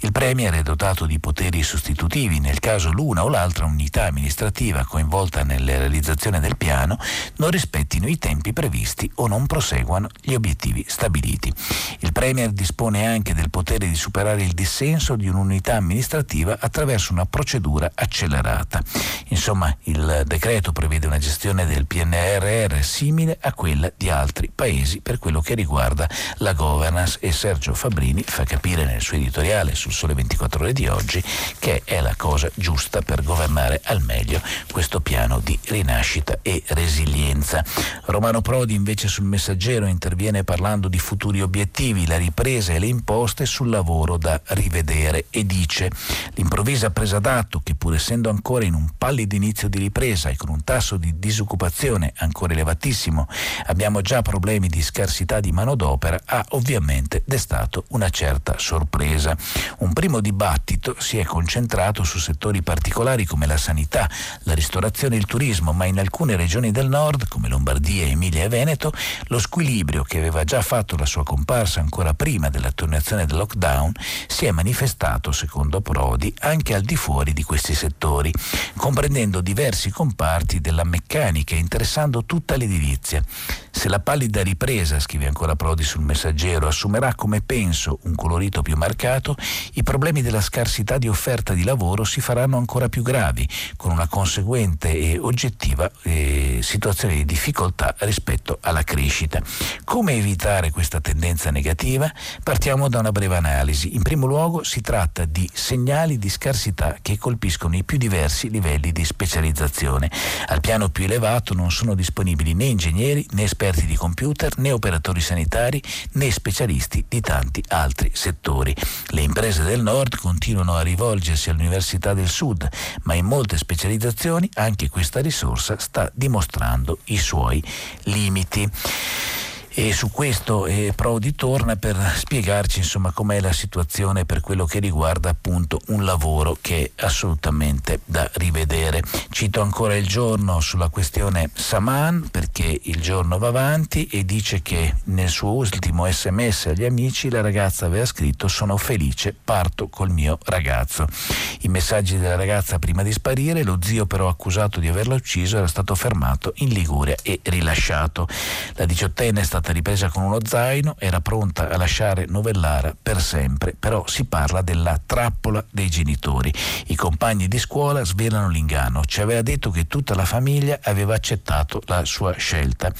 Il Premier è dotato di poteri sostitutivi nel caso l'una o l'altra unità amministrativa coinvolta nella realizzazione del piano non rispettino i tempi previsti o non proseguano gli obiettivi stabiliti. Il Premier dispone anche del potere di superare il dissenso di un'unità amministrativa attraverso una procedura accelerata. Insomma, il decreto prevede una gestione del PNRR simile a quella di altri paesi per quello che riguarda la governance e Sergio Fabrini fa capire nel suo editoriale sul Sole 24 ore di oggi che è la cosa giusta per governare al meglio questo piano di rinascita e resilienza. Romano Prodi invece sul messaggero interviene parlando di futuri obiettivi, la ripresa e le imposte sul lavoro da rivedere e dice l'improvvisa presa d'atto che pur essendo ancora in un pallido inizio di ripresa e con un tasso di disoccupazione ancora elevatissimo, abbiamo già problemi di scarsità di manodopera, ha ovviamente destato una certa sorpresa. Un primo dibattito si è concentrato su settori particolari come la sanità, la ristorazione e il turismo, ma in alcune regioni del nord, come Lombardia, Emilia e Veneto, lo squilibrio che aveva già fatto la sua comparsa ancora prima dell'attenuazione del lockdown si è manifestato, secondo Prodi, anche al di fuori di questi settori, comprendendo diversi comparti del della meccanica, interessando tutta l'edilizia. Se la pallida ripresa, scrive ancora Prodi sul messaggero, assumerà come penso un colorito più marcato, i problemi della scarsità di offerta di lavoro si faranno ancora più gravi, con una conseguente e oggettiva eh, situazione di difficoltà rispetto alla crescita. Come evitare questa tendenza negativa? Partiamo da una breve analisi. In primo luogo si tratta di segnali di scarsità che colpiscono i più diversi livelli di specializzazione. Al piano più elevato non sono disponibili né ingegneri né esperti di computer né operatori sanitari né specialisti di tanti altri settori. Le imprese del nord continuano a rivolgersi all'Università del Sud, ma in molte specializzazioni anche questa risorsa sta dimostrando i suoi limiti Unity. E su questo eh, Prodi torna per spiegarci insomma com'è la situazione per quello che riguarda appunto un lavoro che è assolutamente da rivedere. Cito ancora il giorno sulla questione Saman perché il giorno va avanti e dice che nel suo ultimo sms agli amici la ragazza aveva scritto sono felice, parto col mio ragazzo. I messaggi della ragazza prima di sparire, lo zio però accusato di averla ucciso era stato fermato in Liguria e rilasciato. La diciottenne è stata stata ripresa con uno zaino, era pronta a lasciare Novellara per sempre, però si parla della trappola dei genitori. I compagni di scuola svelano l'inganno, ci aveva detto che tutta la famiglia aveva accettato la sua scelta.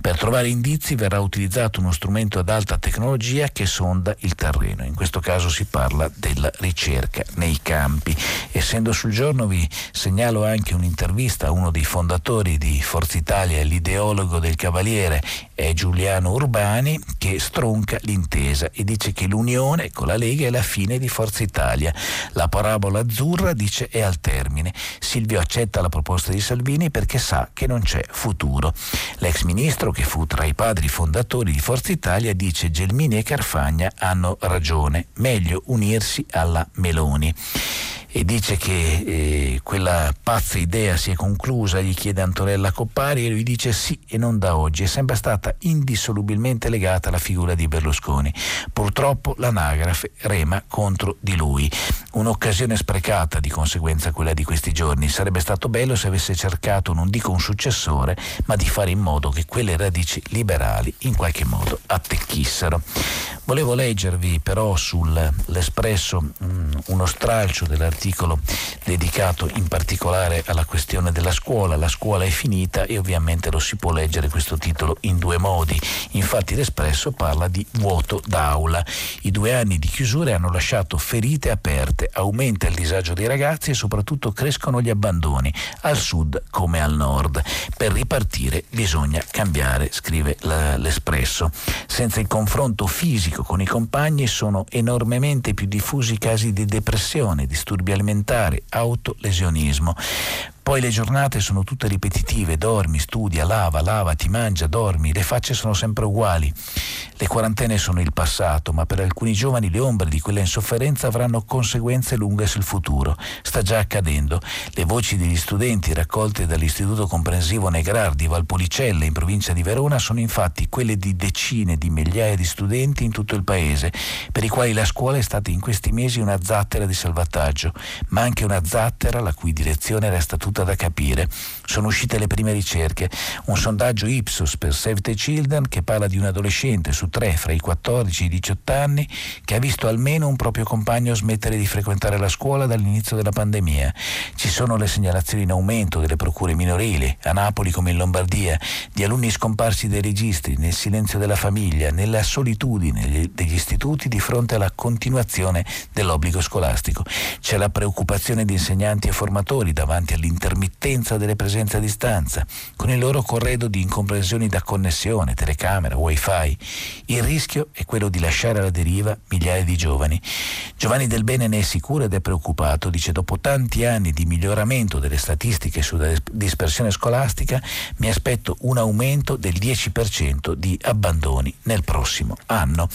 Per trovare indizi verrà utilizzato uno strumento ad alta tecnologia che sonda il terreno, in questo caso si parla della ricerca nei campi. Essendo sul giorno vi segnalo anche un'intervista a uno dei fondatori di Forza Italia, l'ideologo del Cavaliere, è Giuliano Urbani, che stronca l'intesa e dice che l'unione con la Lega è la fine di Forza Italia. La parabola azzurra dice è al termine. Silvio accetta la proposta di Salvini perché sa che non c'è futuro. L'ex ministro, che fu tra i padri fondatori di Forza Italia, dice Gelmini e Carfagna hanno ragione, meglio unirsi alla Meloni e dice che eh, quella pazza idea si è conclusa, gli chiede Antonella Coppari e lui dice sì e non da oggi, è sempre stata indissolubilmente legata alla figura di Berlusconi. Purtroppo l'anagrafe rema contro di lui. Un'occasione sprecata di conseguenza quella di questi giorni. Sarebbe stato bello se avesse cercato, non dico un successore, ma di fare in modo che quelle radici liberali in qualche modo attecchissero. Volevo leggervi però sull'Espresso um, uno stralcio dell'articolo dedicato in particolare alla questione della scuola. La scuola è finita e ovviamente lo si può leggere questo titolo in due modi. Infatti l'Espresso parla di vuoto d'aula. I due anni di chiusure hanno lasciato ferite aperte, aumenta il disagio dei ragazzi e soprattutto crescono gli abbandoni, al sud come al nord. Per ripartire bisogna cambiare, scrive l'Espresso. Senza il confronto fisico con i compagni sono enormemente più diffusi casi di depressione, disturbi alimentari, autolesionismo. Poi le giornate sono tutte ripetitive, dormi, studia, lava, lava, ti mangia, dormi, le facce sono sempre uguali. Le quarantene sono il passato, ma per alcuni giovani le ombre di quella insofferenza avranno conseguenze lunghe sul futuro. Sta già accadendo. Le voci degli studenti raccolte dall'Istituto Comprensivo Negrar di Valpolicella in provincia di Verona sono infatti quelle di decine di migliaia di studenti in tutto il paese, per i quali la scuola è stata in questi mesi una zattera di salvataggio, ma anche una zattera la cui direzione resta tutta tutta da capire. Sono uscite le prime ricerche, un sondaggio Ipsos per Save the Children che parla di un adolescente su tre fra i 14 e i 18 anni che ha visto almeno un proprio compagno smettere di frequentare la scuola dall'inizio della pandemia. Ci sono le segnalazioni in aumento delle procure minorili, a Napoli come in Lombardia, di alunni scomparsi dai registri, nel silenzio della famiglia, nella solitudine degli istituti di fronte alla continuazione dell'obbligo scolastico. C'è la preoccupazione di insegnanti e formatori davanti all'interno intermittenza delle presenze a distanza, con il loro corredo di incomprensioni da connessione, telecamera, wifi. Il rischio è quello di lasciare alla deriva migliaia di giovani. Giovanni Del Bene ne è sicuro ed è preoccupato, dice dopo tanti anni di miglioramento delle statistiche sulla dispersione scolastica mi aspetto un aumento del 10% di abbandoni nel prossimo anno.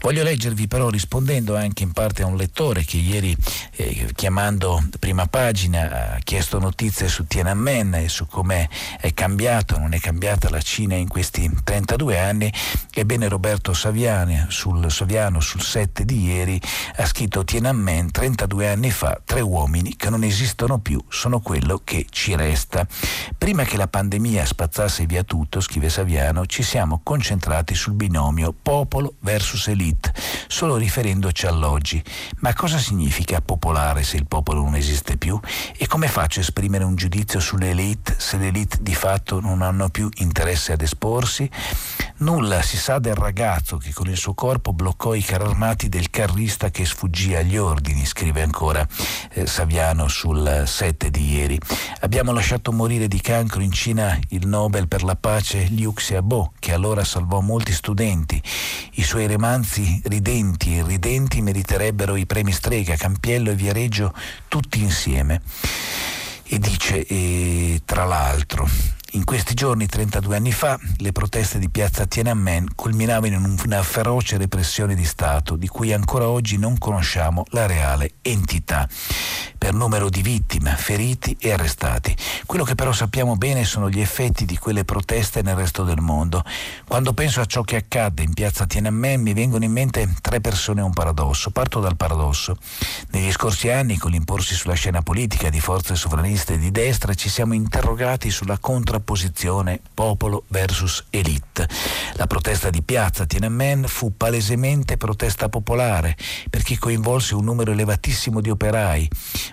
Voglio leggervi però rispondendo anche in parte a un lettore che ieri eh, chiamando prima pagina ha chiesto notizie notizie su Tiananmen e su come è cambiato, non è cambiata la Cina in questi 32 anni, ebbene Roberto Saviano sul, Saviano sul 7 di ieri ha scritto Tiananmen 32 anni fa, tre uomini che non esistono più, sono quello che ci resta. Prima che la pandemia spazzasse via tutto, scrive Saviano, ci siamo concentrati sul binomio popolo versus elite, solo riferendoci all'oggi. Ma cosa significa popolare se il popolo non esiste più? E come faccio a esprimere un giudizio sulle elite se le elite di fatto non hanno più interesse ad esporsi? Nulla si sa del ragazzo che con il suo corpo bloccò i carri armati del carrista che sfuggì agli ordini, scrive ancora eh, Saviano sul 7 di ieri. Abbiamo lasciato morire di cancro in Cina il Nobel per la pace Liu Xiaobo, che allora salvò molti studenti. I suoi romanzi ridenti e irridenti meriterebbero i premi Strega, Campiello e Viareggio tutti insieme e dice eh, tra l'altro in questi giorni, 32 anni fa, le proteste di piazza Tiananmen culminavano in una feroce repressione di Stato di cui ancora oggi non conosciamo la reale entità. per numero di vittime, feriti e arrestati. Quello che però sappiamo bene sono gli effetti di quelle proteste nel resto del mondo. Quando penso a ciò che accadde in piazza Tiananmen mi vengono in mente tre persone e un paradosso. Parto dal paradosso. Negli scorsi anni, con l'imporsi sulla scena politica di forze sovraniste di destra, ci siamo interrogati sulla contrapposizione popolo versus elite. La protesta di piazza Tiananmen fu palesemente protesta popolare perché coinvolse un numero elevatissimo di operai,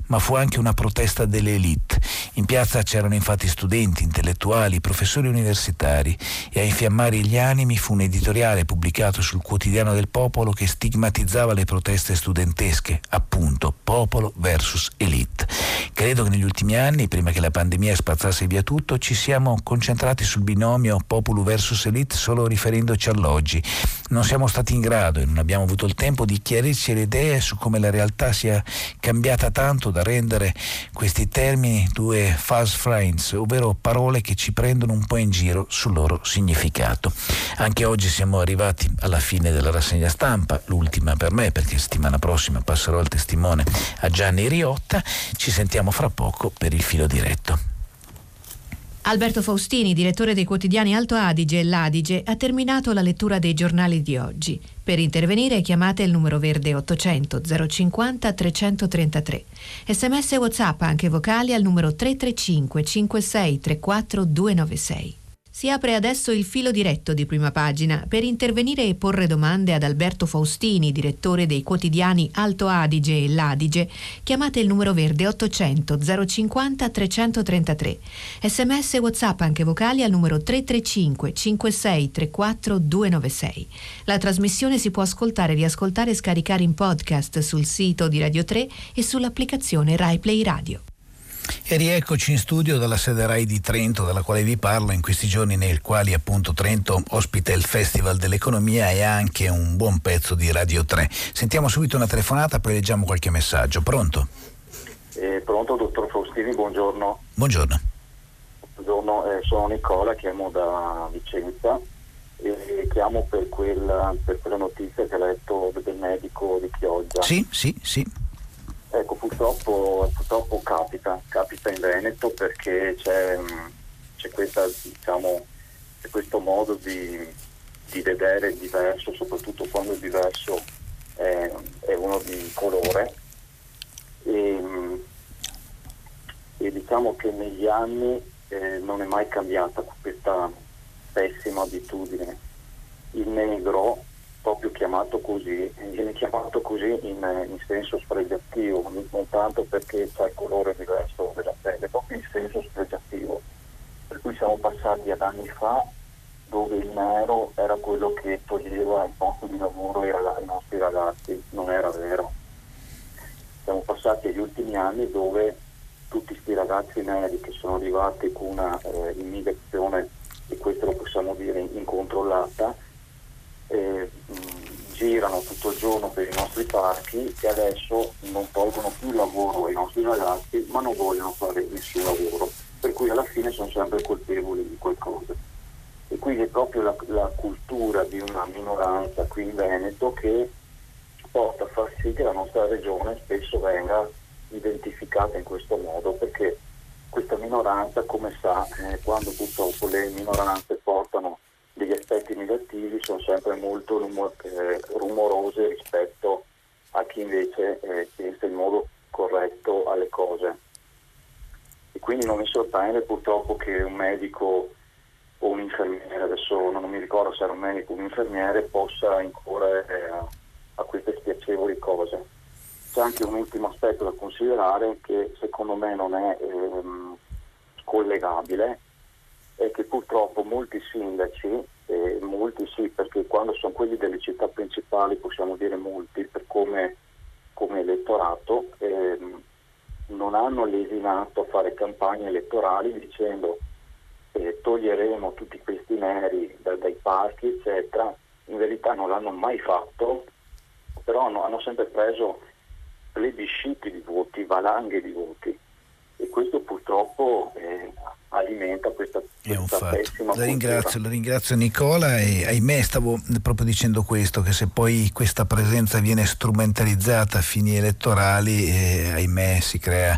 ma fu anche una protesta delle elite. In piazza c'erano infatti studenti, intellettuali, professori universitari e a infiammare gli animi fu un editoriale pubblicato sul quotidiano del popolo che stigmatizzava le proteste studentesche, appunto popolo versus elite. Credo che negli ultimi anni, prima che la pandemia spazzasse via tutto, ci siamo concentrati sul binomio popolo versus elite solo riferendoci all'oggi. Non siamo stati in grado e non abbiamo avuto il tempo di chiarirci le idee su come la realtà sia cambiata tanto da rendere questi termini due fast friends, ovvero parole che ci prendono un po' in giro sul loro significato. Anche oggi siamo arrivati alla fine della rassegna stampa, l'ultima per me perché settimana prossima passerò il testimone a Gianni Riotta. Ci sentiamo fra poco per il filo diretto. Alberto Faustini, direttore dei quotidiani Alto Adige e L'Adige, ha terminato la lettura dei giornali di oggi. Per intervenire chiamate il numero verde 800 050 333. Sms e WhatsApp anche vocali al numero 335 56 34 296. Si apre adesso il filo diretto di prima pagina per intervenire e porre domande ad Alberto Faustini, direttore dei quotidiani Alto Adige e L'Adige. Chiamate il numero verde 800 050 333. Sms e WhatsApp anche vocali al numero 335 56 34 296. La trasmissione si può ascoltare, riascoltare e scaricare in podcast sul sito di Radio 3 e sull'applicazione RaiPlay Radio. E rieccoci in studio dalla sede RAI di Trento, dalla quale vi parlo in questi giorni nei quali appunto Trento ospita il Festival dell'Economia e anche un buon pezzo di Radio 3. Sentiamo subito una telefonata, poi leggiamo qualche messaggio. Pronto? Eh, pronto, dottor Faustini, buongiorno. Buongiorno. Buongiorno, eh, sono Nicola, chiamo da Vicenza e chiamo per quella, per quella notizia che ha letto del medico di Chioggia. Sì, sì, sì. Ecco, purtroppo, purtroppo capita, capita in Veneto perché c'è, c'è, questa, diciamo, c'è questo modo di, di, vedere il diverso, soprattutto quando il diverso è, è uno di colore. E, e, diciamo che negli anni eh, non è mai cambiata questa pessima abitudine. Il negro proprio chiamato così, viene chiamato così in, in senso spregiativo, non tanto perché c'è il colore diverso della pelle, proprio in senso spregiativo. Per cui siamo passati ad anni fa dove il nero era quello che toglieva il posto di lavoro ai, nostri ragazzi, non era vero. Siamo passati agli ultimi anni dove tutti questi ragazzi neri che sono arrivati con una eh, immigrazione, e questo lo possiamo dire incontrollata, eh, girano tutto il giorno per i nostri parchi e adesso non tolgono più lavoro ai nostri ragazzi ma non vogliono fare nessun lavoro, per cui alla fine sono sempre colpevoli di qualcosa. E quindi è proprio la, la cultura di una minoranza qui in Veneto che porta a far sì che la nostra regione spesso venga identificata in questo modo perché questa minoranza, come sa, eh, quando purtroppo le minoranze portano degli aspetti negativi sono sempre molto rumor, eh, rumorose rispetto a chi invece eh, pensa in modo corretto alle cose. E quindi non mi sorprende purtroppo che un medico o un infermiere, adesso non mi ricordo se era un medico o un infermiere, possa incorrere a, a queste spiacevoli cose. C'è anche un ultimo aspetto da considerare che secondo me non è ehm, collegabile è che purtroppo molti sindaci, eh, molti sì perché quando sono quelli delle città principali possiamo dire molti per come, come elettorato, eh, non hanno lesinato a fare campagne elettorali dicendo eh, toglieremo tutti questi neri da, dai parchi eccetera, in verità non l'hanno mai fatto, però hanno, hanno sempre preso plebisciti di voti, valanghe di voti. E questo purtroppo eh, alimenta questa, è un fatto. La ringrazio, la ringrazio Nicola e ahimè stavo proprio dicendo questo, che se poi questa presenza viene strumentalizzata a fini elettorali, eh, ahimè si crea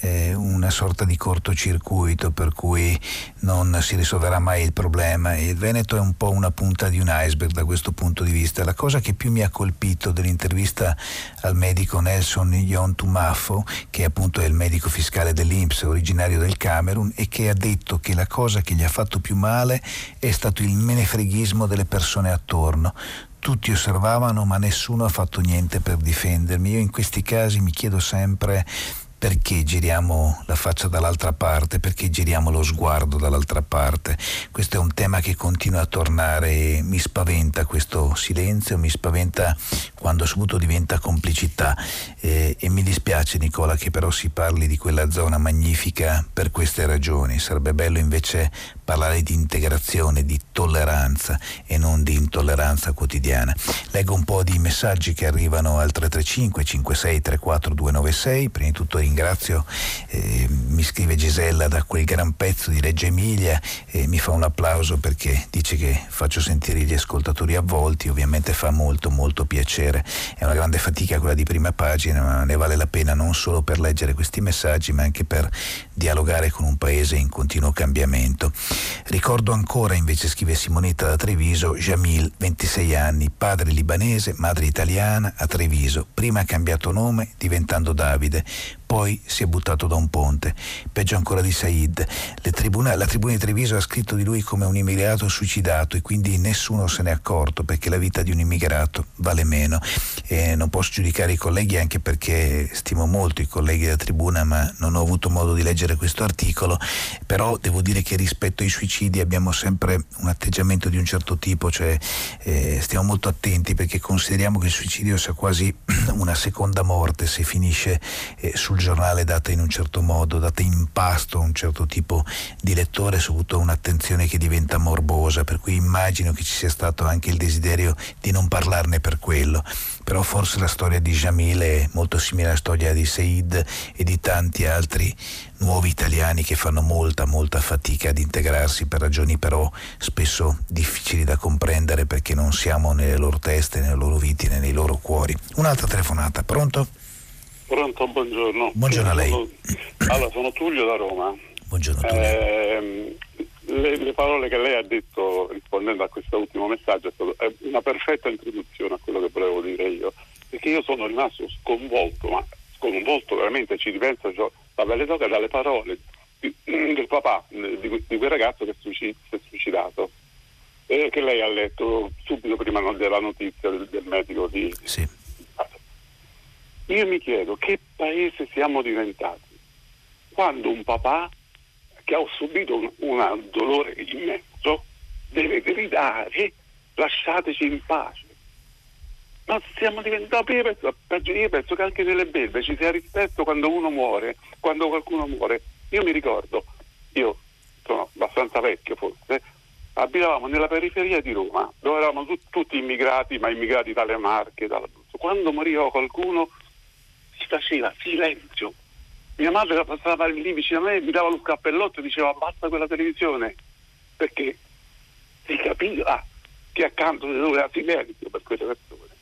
eh, una sorta di cortocircuito per cui non si risolverà mai il problema e il Veneto è un po' una punta di un iceberg da questo punto di vista. La cosa che più mi ha colpito dell'intervista al medico Nelson Yon Tumafo, che appunto è il medico fiscale dell'Inps, originario del Camerun, e che ha detto che la cosa che gli ha fatto più male è stato il menefreghismo delle persone attorno tutti osservavano ma nessuno ha fatto niente per difendermi. Io in questi casi mi chiedo sempre perché giriamo la faccia dall'altra parte, perché giriamo lo sguardo dall'altra parte. Questo è un tema che continua a tornare e mi spaventa questo silenzio, mi spaventa quando subito diventa complicità eh, e mi dispiace Nicola che però si parli di quella zona magnifica per queste ragioni. Sarebbe bello invece parlare di integrazione, di tolleranza e non di intolleranza quotidiana. Leggo un po' di messaggi che arrivano al 335 56 34 296. Prima di tutto ringrazio, eh, mi scrive Gisella da quel gran pezzo di Reggio Emilia e mi fa un applauso perché dice che faccio sentire gli ascoltatori avvolti, ovviamente fa molto molto piacere. È una grande fatica quella di prima pagina, ma ne vale la pena non solo per leggere questi messaggi, ma anche per dialogare con un paese in continuo cambiamento. Ricordo ancora, invece scrive Simonetta da Treviso, Jamil, 26 anni, padre libanese, madre italiana, a Treviso. Prima ha cambiato nome diventando Davide, poi si è buttato da un ponte. Peggio ancora di Said. Tribuna, la tribuna di Treviso ha scritto di lui come un immigrato suicidato e quindi nessuno se n'è accorto perché la vita di un immigrato vale meno. E non posso giudicare i colleghi anche perché stimo molto i colleghi della tribuna ma non ho avuto modo di leggere questo articolo, però devo dire che rispetto ai suicidi abbiamo sempre un atteggiamento di un certo tipo, cioè eh, stiamo molto attenti perché consideriamo che il suicidio sia quasi una seconda morte se finisce eh, sul sul giornale data in un certo modo, data in pasto a un certo tipo di lettore, soprattutto un'attenzione che diventa morbosa, per cui immagino che ci sia stato anche il desiderio di non parlarne per quello. Però forse la storia di Jamil è molto simile alla storia di Said e di tanti altri nuovi italiani che fanno molta molta fatica ad integrarsi per ragioni però spesso difficili da comprendere perché non siamo nelle loro teste, nelle loro vite, nei loro cuori. Un'altra telefonata, pronto? Pronto, buongiorno. Buongiorno a lei. Allora, sono Tullio da Roma. Buongiorno Tullio. Eh, le, le, parole che lei ha detto rispondendo a questo ultimo messaggio è una perfetta introduzione a quello che volevo dire io, perché io sono rimasto sconvolto, ma sconvolto veramente, ci ripenso cioè, la pelle d'oca dalle parole di, del papà di, di, quel ragazzo che si è suicidato, eh, che lei ha letto subito prima della notizia del, del medico di... Sì io mi chiedo che paese siamo diventati quando un papà che ha subito un, un dolore immenso deve gridare lasciateci in pace. Ma siamo diventati, io penso, io penso che anche nelle belve ci sia rispetto quando uno muore, quando qualcuno muore. Io mi ricordo, io sono abbastanza vecchio forse, abitavamo nella periferia di Roma, dove eravamo tu, tutti immigrati, ma immigrati dalle Marche, dall'Abruzzo. Quando moriva qualcuno si faceva silenzio. Mia madre passava lì vicino a me, mi dava lo scappellotto e diceva basta quella televisione, perché si capiva che accanto doveva silenzio per quelle persone.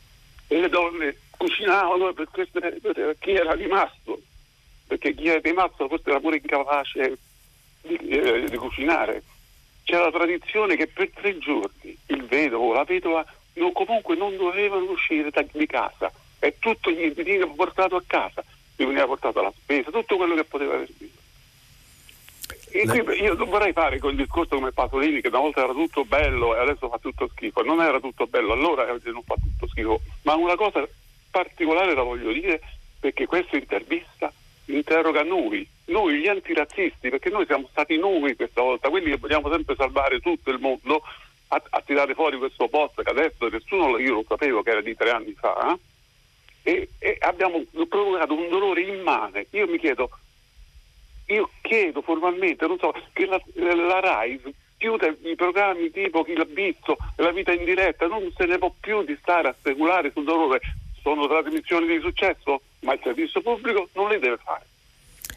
E le donne cucinavano per, queste, per chi era rimasto, perché chi era rimasto forse era pure incapace di, eh, di cucinare. C'era la tradizione che per tre giorni il vedovo o la vedova non, comunque non dovevano uscire da, di casa e tutto gli veniva portato a casa, gli veniva portato la spesa, tutto quello che poteva servire. E qui io non vorrei fare quel discorso come Pasolini che una volta era tutto bello e adesso fa tutto schifo. Non era tutto bello, allora non fa tutto schifo. Ma una cosa particolare la voglio dire perché questa intervista interroga noi, noi gli antirazzisti, perché noi siamo stati noi questa volta, quindi vogliamo sempre salvare tutto il mondo a, a tirare fuori questo post che adesso nessuno, io lo sapevo che era di tre anni fa, eh? E, e abbiamo provocato un dolore immane. Io mi chiedo, io chiedo formalmente, non so, che la, la RAI chiude i programmi tipo Il Bizzo e la vita in diretta, non se ne può più di stare a speculare sul dolore. Sono trasmissioni di successo, ma il servizio pubblico non le deve fare.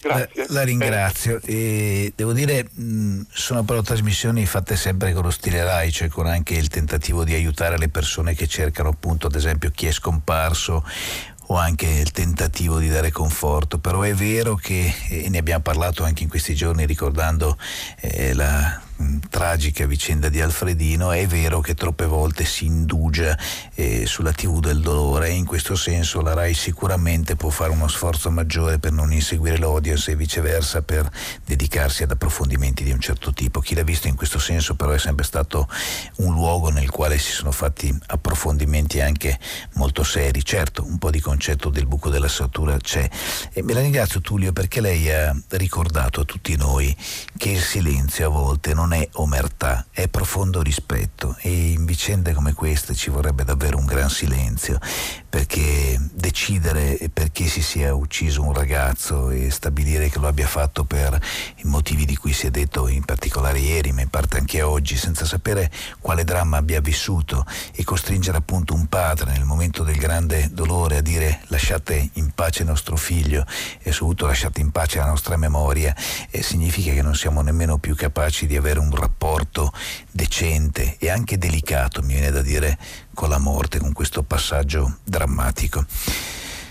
Grazie. La, la ringrazio. E devo dire, mh, sono però trasmissioni fatte sempre con lo stile Rai, cioè con anche il tentativo di aiutare le persone che cercano appunto, ad esempio, chi è scomparso o anche il tentativo di dare conforto, però è vero che, e ne abbiamo parlato anche in questi giorni ricordando eh, la Mm, tragica vicenda di Alfredino, è vero che troppe volte si indugia eh, sulla TV del dolore e in questo senso la RAI sicuramente può fare uno sforzo maggiore per non inseguire l'odio e viceversa per dedicarsi ad approfondimenti di un certo tipo. Chi l'ha visto in questo senso però è sempre stato un luogo nel quale si sono fatti approfondimenti anche molto seri. Certo, un po' di concetto del buco della satura c'è. E me la ringrazio Tullio perché lei ha ricordato a tutti noi che il silenzio a volte non non è omertà, è profondo rispetto. E in vicende come queste ci vorrebbe davvero un gran silenzio perché decidere perché si sia ucciso un ragazzo e stabilire che lo abbia fatto per i motivi di cui si è detto in particolare ieri ma in parte anche oggi senza sapere quale dramma abbia vissuto e costringere appunto un padre nel momento del grande dolore a dire lasciate in pace nostro figlio e soprattutto lasciate in pace la nostra memoria eh, significa che non siamo nemmeno più capaci di avere avere un rapporto decente e anche delicato, mi viene da dire, con la morte, con questo passaggio drammatico.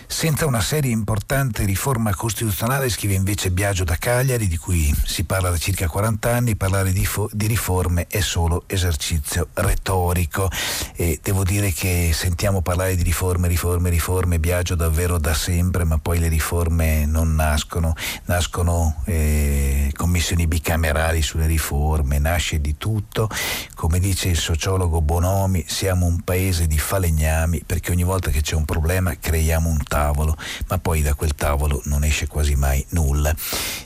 Senza una seria e importante riforma costituzionale, scrive invece Biagio da Cagliari, di cui si parla da circa 40 anni, parlare di, fo- di riforme è solo esercizio retorico. E devo dire che sentiamo parlare di riforme, riforme, riforme, Biagio davvero da sempre, ma poi le riforme non nascono, nascono eh, commissioni bicamerali sulle riforme, nasce di tutto. Come dice il sociologo Bonomi, siamo un paese di falegnami perché ogni volta che c'è un problema creiamo un tavolo, ma poi da quel tavolo non esce quasi mai nulla.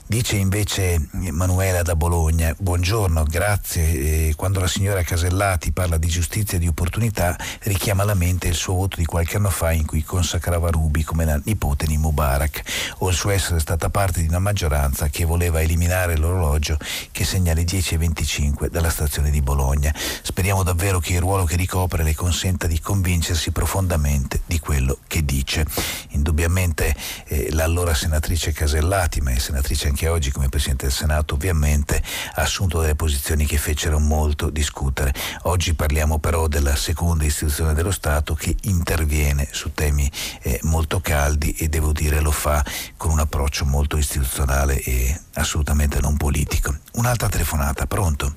Dice invece Manuela da Bologna, buongiorno, grazie. quando la signora Casellati parla di giustizia e di opportunità, richiama alla mente il suo voto di qualche anno fa in cui consacrava Rubi come la nipote di Mubarak, o il suo essere stata parte di una maggioranza che voleva eliminare l'orologio che segna le 10.25 dalla stazione di Bologna. Speriamo davvero che il ruolo che ricopre le consenta di convincersi profondamente di quello che dice indubbiamente eh, l'allora senatrice Casellati, ma è senatrice anche oggi come Presidente del Senato, ovviamente ha assunto delle posizioni che fecero molto discutere. Oggi parliamo però della seconda istituzione dello Stato che interviene su temi eh, molto caldi e devo dire lo fa con un approccio molto istituzionale e assolutamente non politico. Un'altra telefonata, pronto?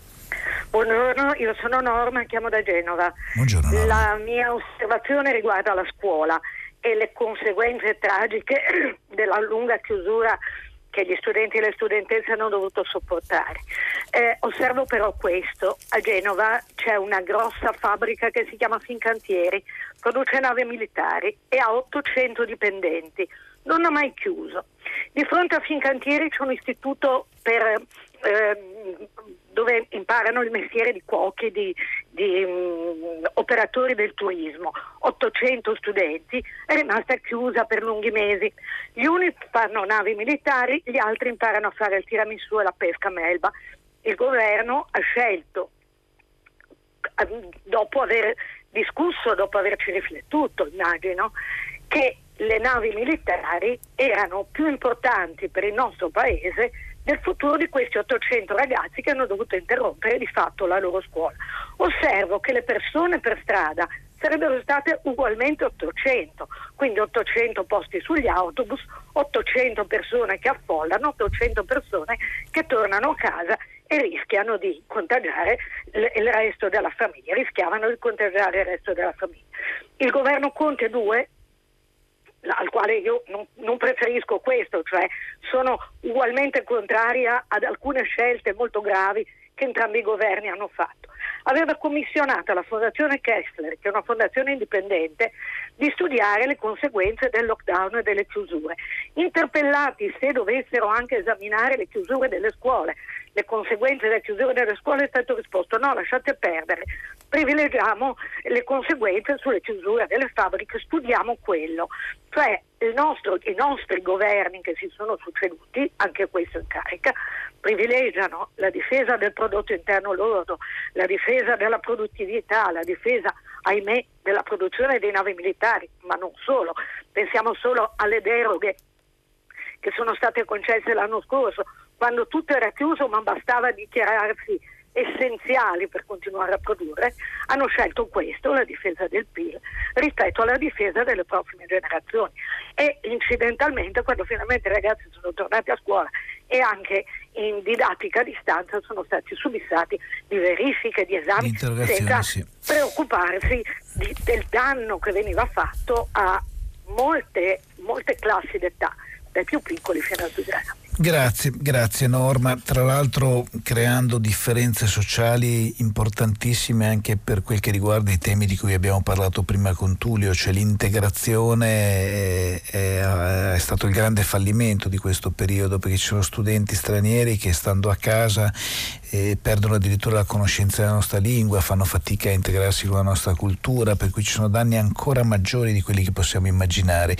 Buongiorno, io sono Norma, chiamo da Genova. Buongiorno. Norma. La mia osservazione riguarda la scuola e le conseguenze tragiche della lunga chiusura che gli studenti e le studentesse hanno dovuto sopportare. Eh, osservo però questo, a Genova c'è una grossa fabbrica che si chiama Fincantieri, produce navi militari e ha 800 dipendenti, non ha mai chiuso. Di fronte a Fincantieri c'è un istituto per eh, dove imparano il mestiere di cuochi, di, di um, operatori del turismo, 800 studenti, è rimasta chiusa per lunghi mesi. Gli uni fanno navi militari, gli altri imparano a fare il tiramisù e la pesca melba. Il governo ha scelto, dopo aver discusso, dopo averci riflettuto, immagino, che le navi militari erano più importanti per il nostro paese del futuro di questi 800 ragazzi che hanno dovuto interrompere di fatto la loro scuola. Osservo che le persone per strada sarebbero state ugualmente 800, quindi 800 posti sugli autobus, 800 persone che affollano, 800 persone che tornano a casa e rischiano di contagiare il resto della famiglia, rischiavano di contagiare il resto della famiglia. Il governo Conte 2 al quale io non, non, preferisco questo, cioè sono ugualmente contraria ad alcune scelte molto gravi che entrambi i governi hanno fatto. Aveva commissionato alla Fondazione Kessler, che è una fondazione indipendente, di studiare le conseguenze del lockdown e delle chiusure. Interpellati se dovessero anche esaminare le chiusure delle scuole, le conseguenze delle chiusure delle scuole, è stato risposto no, lasciate perdere, privilegiamo le conseguenze sulle chiusure delle fabbriche, studiamo quello. Cioè nostro, i nostri governi che si sono succeduti, anche questo in carica, privilegiano la difesa del prodotto interno lordo, la difesa della produttività, la difesa, ahimè, della produzione dei navi militari, ma non solo. Pensiamo solo alle deroghe che sono state concesse l'anno scorso, quando tutto era chiuso ma bastava dichiararsi essenziali per continuare a produrre, hanno scelto questo, la difesa del PIL, rispetto alla difesa delle prossime generazioni. E incidentalmente, quando finalmente i ragazzi sono tornati a scuola e anche in didattica a distanza sono stati subissati di verifiche, di esami, senza sì. preoccuparsi di, del danno che veniva fatto a molte, molte classi d'età, dai più piccoli fino ai più grandi. Grazie, grazie Norma. Tra l'altro creando differenze sociali importantissime anche per quel che riguarda i temi di cui abbiamo parlato prima con Tullio, cioè l'integrazione è, è, è stato il grande fallimento di questo periodo perché ci sono studenti stranieri che stando a casa eh, perdono addirittura la conoscenza della nostra lingua, fanno fatica a integrarsi con la nostra cultura, per cui ci sono danni ancora maggiori di quelli che possiamo immaginare.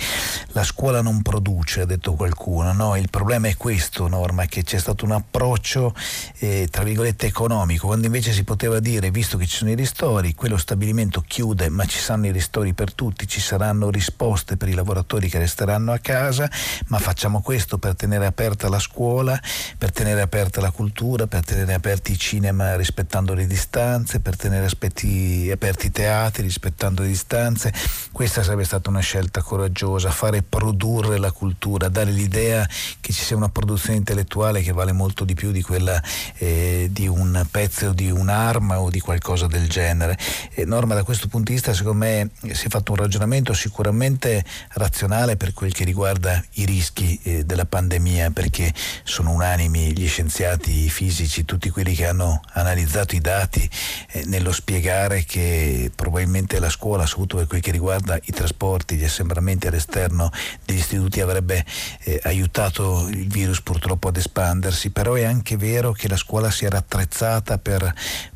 La scuola non produce, ha detto qualcuno, no? Il problema è questo, Norma, che c'è stato un approccio, eh, tra virgolette, economico, quando invece si poteva dire, visto che ci sono i ristori, quello stabilimento chiude, ma ci saranno i ristori per tutti, ci saranno risposte per i lavoratori che resteranno a casa, ma facciamo questo per tenere aperta la scuola, per tenere aperta la cultura, per tenere aperti i cinema rispettando le distanze, per tenere aspetti, aperti i teatri rispettando le distanze. Questa sarebbe stata una scelta coraggiosa, fare produrre la cultura, dare l'idea che ci sia una produzione intellettuale che vale molto di più di quella eh, di un pezzo di un'arma o di qualcosa del genere. E Norma, da questo punto di vista, secondo me si è fatto un ragionamento sicuramente razionale per quel che riguarda i rischi eh, della pandemia, perché sono unanimi gli scienziati fisici, tutti quelli che hanno analizzato i dati eh, nello spiegare che probabilmente la scuola, soprattutto per quel che riguarda i trasporti, gli assembramenti all'esterno degli istituti, avrebbe eh, aiutato il virus purtroppo ad espandersi, però è anche vero che la scuola si era attrezzata per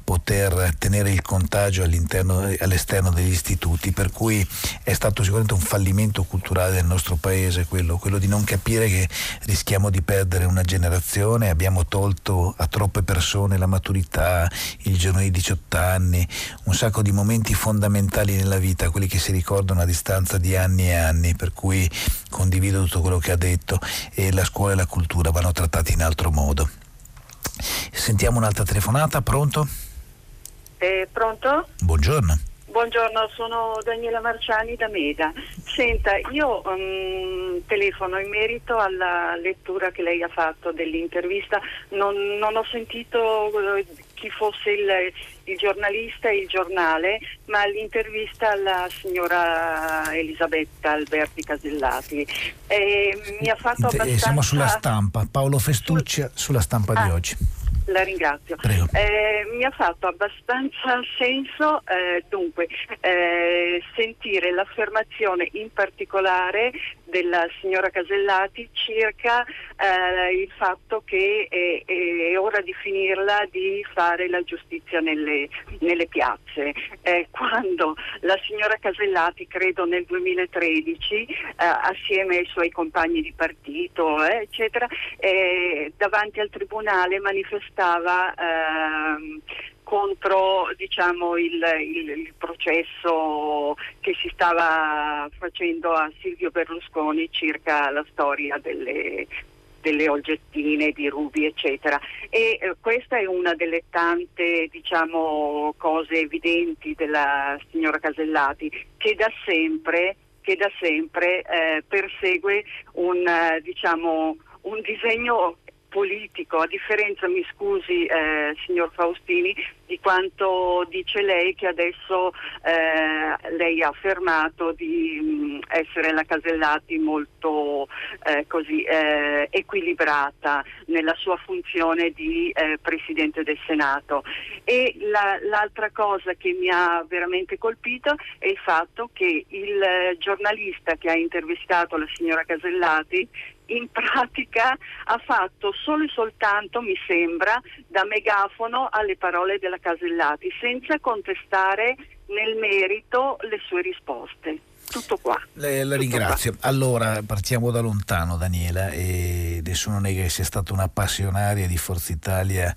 poter tenere il contagio all'esterno degli istituti, per cui è stato sicuramente un fallimento culturale del nostro paese quello, quello di non capire che rischiamo di perdere una generazione, abbiamo tolto a troppe persone la maturità, il giorno dei 18 anni, un sacco di momenti fondamentali nella vita, quelli che si ricordano a distanza di anni e anni, per cui condivido tutto quello che ha detto e la scuola e la cultura vanno trattati in altro modo. Sentiamo un'altra telefonata, pronto? Eh, pronto? Buongiorno. Buongiorno, sono Daniela Marciani da Meda. Senta, io um, telefono in merito alla lettura che lei ha fatto dell'intervista. Non, non ho sentito uh, chi fosse il, il, giornalista e il giornale, ma l'intervista alla signora Elisabetta Alberti Casellati. Eh, mi ha fatto abbastanza... Siamo sulla stampa, Paolo Festucci sulla stampa ah. di oggi. La ringrazio. Eh, mi ha fatto abbastanza senso eh, dunque eh, sentire l'affermazione in particolare della signora Casellati circa eh, il fatto che è, è, ora di finirla di fare la giustizia nelle, nelle piazze. Eh, quando la signora Casellati, credo nel 2013, eh, assieme ai suoi compagni di partito, eh, eccetera, eh, davanti al tribunale manifestava ehm, contro diciamo, il, il, il, processo che si stava facendo a Silvio Berlusconi circa la storia delle, delle oggettine di Rubi eccetera. E eh, questa è una delle tante diciamo, cose evidenti della signora Casellati che da sempre, che da sempre eh, persegue un, eh, diciamo, un disegno politico, a differenza, mi scusi eh, signor Faustini, di quanto dice lei che adesso eh, lei ha affermato di mh, mm, essere la Casellati molto eh, così, eh, equilibrata nella sua funzione di eh, Presidente del Senato. E la, l'altra cosa che mi ha veramente colpito è il fatto che il giornalista che ha intervistato la signora Casellati in pratica ha fatto solo e soltanto, mi sembra, da megafono alle parole della Casellati, senza contestare nel merito le sue risposte. tutto qua. Le, la ringrazio. Qua. Allora, partiamo da lontano, Daniela, e nessuno nega che sia stata un'appassionaria di Forza Italia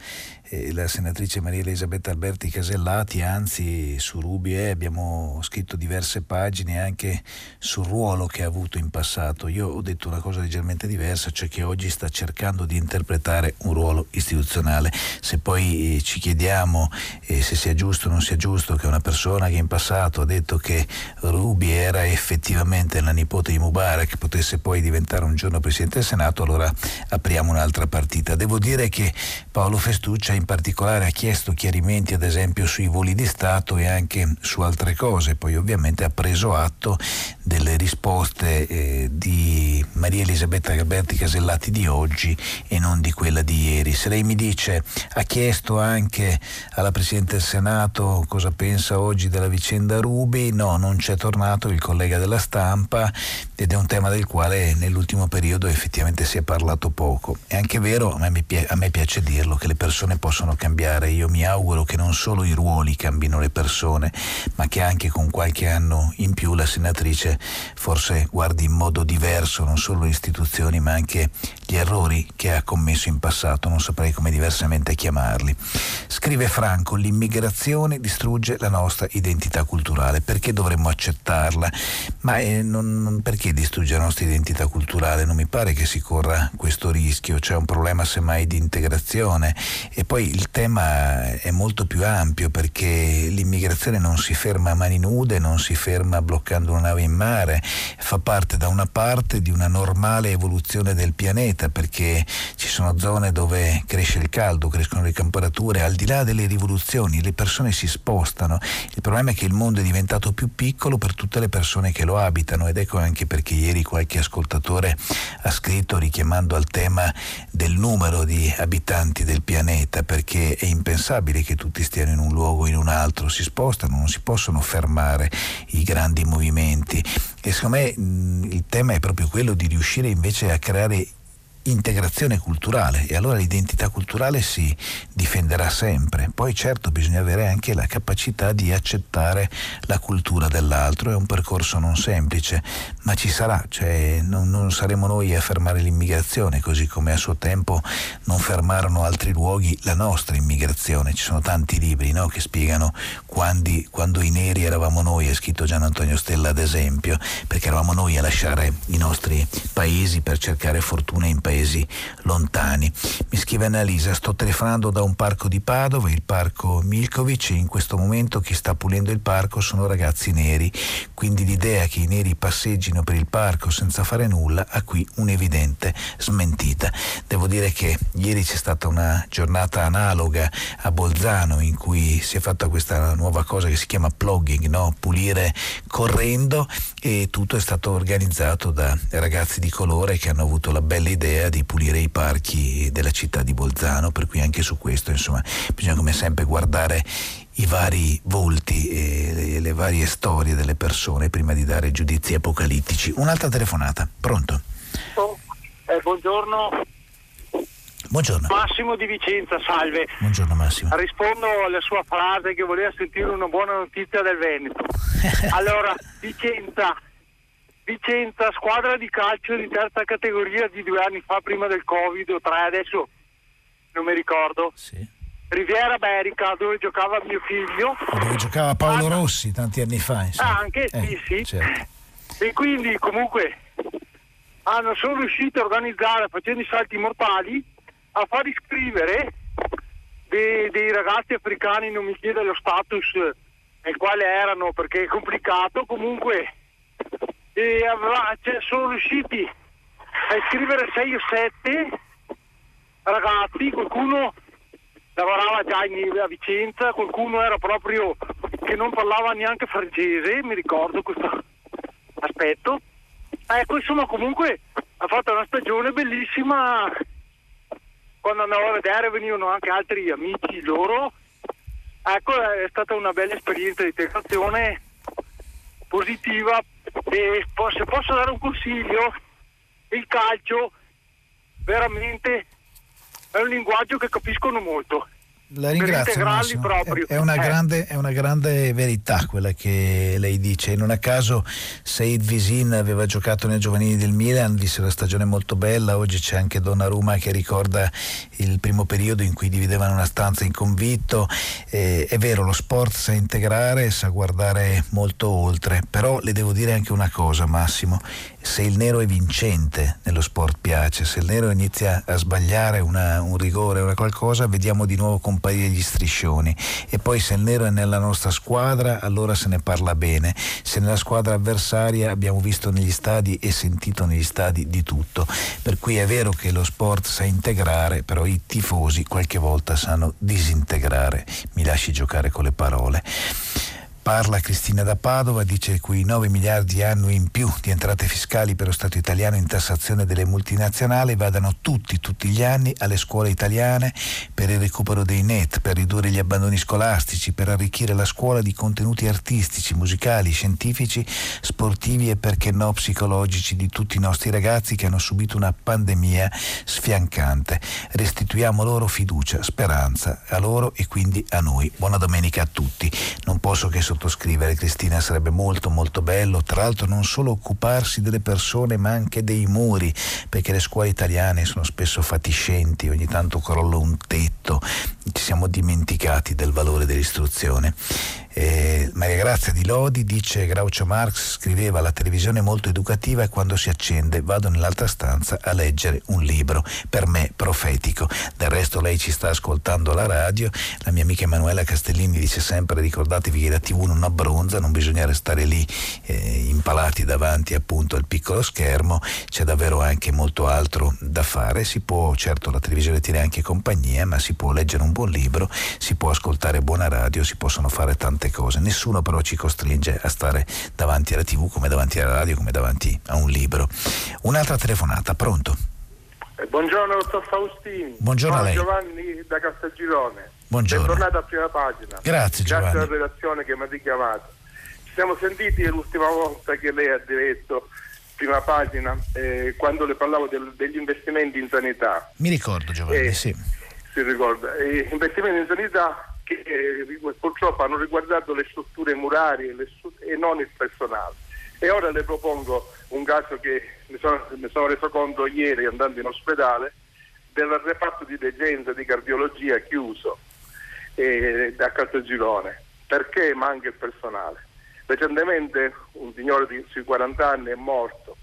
la senatrice Maria Elisabetta Alberti Casellati, anzi su Rubie abbiamo scritto diverse pagine anche sul ruolo che ha avuto in passato. Io ho detto una cosa leggermente diversa, cioè che oggi sta cercando di interpretare un ruolo istituzionale. Se poi eh, ci chiediamo eh, se sia giusto o non sia giusto che una persona che in passato ha detto che Rubi era effettivamente la nipote di Mubarak potesse poi diventare un giorno Presidente del Senato, allora apriamo un'altra partita. Devo dire che Paolo Festuccia in particolare ha chiesto chiarimenti ad esempio sui voli di Stato e anche su altre cose, poi ovviamente ha preso atto delle risposte eh, di Maria Elisabetta Gaberti Casellati di oggi e non di quella di ieri. Se lei mi dice ha chiesto anche alla Presidente del Senato cosa pensa oggi della vicenda Rubi, no, non c'è tornato il collega della stampa ed è un tema del quale nell'ultimo periodo effettivamente si è parlato poco. È anche vero, a me, a me piace dirlo, che le persone possono possono cambiare. Io mi auguro che non solo i ruoli cambino le persone, ma che anche con qualche anno in più la senatrice forse guardi in modo diverso non solo le istituzioni, ma anche gli errori che ha commesso in passato, non saprei come diversamente chiamarli. Scrive Franco, l'immigrazione distrugge la nostra identità culturale, perché dovremmo accettarla? Ma eh, non, perché distrugge la nostra identità culturale? Non mi pare che si corra questo rischio, c'è un problema semmai di integrazione e poi il tema è molto più ampio perché l'immigrazione non si ferma a mani nude, non si ferma bloccando una nave in mare, fa parte da una parte di una normale evoluzione del pianeta perché ci sono zone dove cresce il caldo, crescono le temperature, al di là delle rivoluzioni le persone si spostano. Il problema è che il mondo è diventato più piccolo per tutte le persone che lo abitano ed ecco anche perché ieri qualche ascoltatore ha scritto richiamando al tema del numero di abitanti del pianeta perché è impensabile che tutti stiano in un luogo o in un altro, si spostano, non si possono fermare i grandi movimenti. E secondo me mh, il tema è proprio quello di riuscire invece a creare integrazione culturale e allora l'identità culturale si difenderà sempre. Poi certo bisogna avere anche la capacità di accettare la cultura dell'altro, è un percorso non semplice, ma ci sarà, cioè non, non saremo noi a fermare l'immigrazione, così come a suo tempo non fermarono altri luoghi la nostra immigrazione. Ci sono tanti libri no, che spiegano quando, quando i neri eravamo noi, è scritto Gian Antonio Stella ad esempio, perché eravamo noi a lasciare i nostri paesi per cercare fortuna in paesi paesi lontani. Mi scrive Annalisa, sto telefonando da un parco di Padova, il parco Milkovic, e in questo momento chi sta pulendo il parco sono ragazzi neri, quindi l'idea che i neri passeggino per il parco senza fare nulla ha qui un'evidente smentita. Devo dire che ieri c'è stata una giornata analoga a Bolzano in cui si è fatta questa nuova cosa che si chiama plugging, no? pulire correndo e tutto è stato organizzato da ragazzi di colore che hanno avuto la bella idea idea di pulire i parchi della città di Bolzano, per cui anche su questo insomma, bisogna come sempre guardare i vari volti e le, le varie storie delle persone prima di dare giudizi apocalittici. Un'altra telefonata, pronto? Oh, eh, buongiorno. Buongiorno. Massimo di Vicenza, salve. Buongiorno Massimo. Rispondo alla sua frase che voleva sentire una buona notizia del Veneto. allora, Vicenza, Vicenza, squadra di calcio di terza categoria di due anni fa, prima del Covid o tre, adesso non mi ricordo. Sì. Riviera Berica, dove giocava mio figlio. Dove giocava Paolo ah, Rossi tanti anni fa. Insomma. Anche, eh, sì, sì. Certo. E quindi comunque hanno, sono riusciti a organizzare, facendo i salti mortali, a far iscrivere dei, dei ragazzi africani, non mi chiede lo status nel quale erano perché è complicato, comunque e aveva, cioè, sono riusciti a iscrivere 6 o 7 ragazzi, qualcuno lavorava già in, a Vicenza, qualcuno era proprio che non parlava neanche francese, mi ricordo questo aspetto. Ecco, insomma, comunque ha fatto una stagione bellissima. Quando andavo a vedere venivano anche altri amici loro. Ecco, è stata una bella esperienza di integrazione positiva se posso dare un consiglio, il calcio veramente è un linguaggio che capiscono molto. La ringrazio. Proprio. È, una eh. grande, è, una grande, verità quella che lei dice. Non a caso Said Visin aveva giocato nei giovanili del Milan, visse una stagione molto bella. Oggi c'è anche Donnarumma che ricorda il primo periodo in cui dividevano una stanza in convitto. Eh, è vero, lo sport sa integrare, sa guardare molto oltre. Però le devo dire anche una cosa, Massimo se il nero è vincente nello sport piace, se il nero inizia a sbagliare una, un rigore o una qualcosa, vediamo di nuovo comparire gli striscioni. E poi se il nero è nella nostra squadra, allora se ne parla bene. Se nella squadra avversaria abbiamo visto negli stadi e sentito negli stadi di tutto. Per cui è vero che lo sport sa integrare, però i tifosi qualche volta sanno disintegrare. Mi lasci giocare con le parole. Parla Cristina da Padova, dice che i 9 miliardi annui in più di entrate fiscali per lo Stato italiano in tassazione delle multinazionali vadano tutti, tutti gli anni alle scuole italiane per il recupero dei net, per ridurre gli abbandoni scolastici, per arricchire la scuola di contenuti artistici, musicali, scientifici, sportivi e perché no psicologici di tutti i nostri ragazzi che hanno subito una pandemia sfiancante. Restituiamo loro fiducia, speranza a loro e quindi a noi. Buona domenica a tutti. Non posso che sottoscrivere, Cristina, sarebbe molto molto bello, tra l'altro non solo occuparsi delle persone ma anche dei muri, perché le scuole italiane sono spesso fatiscenti, ogni tanto crolla un tetto, ci siamo dimenticati del valore dell'istruzione. Eh, Maria Grazia di Lodi dice Groucho Marx scriveva la televisione è molto educativa e quando si accende vado nell'altra stanza a leggere un libro, per me profetico. Del resto lei ci sta ascoltando alla radio, la mia amica Emanuela Castellini dice sempre ricordatevi che la tv non abbronza, non bisogna restare lì eh, impalati davanti appunto al piccolo schermo, c'è davvero anche molto altro da fare, si può, certo la televisione tiene anche compagnia, ma si può leggere un buon libro, si può ascoltare buona radio, si possono fare tante tante cose, nessuno però ci costringe a stare davanti alla tv come davanti alla radio, come davanti a un libro. Un'altra telefonata, pronto? Eh, buongiorno dottor Faustini. Buongiorno Sono a lei. Giovanni da Castelgirone. Buongiorno. Bentornato a prima pagina. Grazie Giovanni. Grazie alla redazione che mi ha richiamato. Ci siamo sentiti l'ultima volta che lei ha diretto prima pagina eh, quando le parlavo del, degli investimenti in sanità. Mi ricordo Giovanni, eh, sì. Si ricorda. Eh, investimenti in sanità che eh, purtroppo hanno riguardato le strutture murarie le stru- e non il personale. E ora le propongo un caso che mi sono, mi sono reso conto ieri andando in ospedale del reparto di degenza di cardiologia chiuso eh, a Caltagirone perché manca il personale. Recentemente un signore di sui 40 anni è morto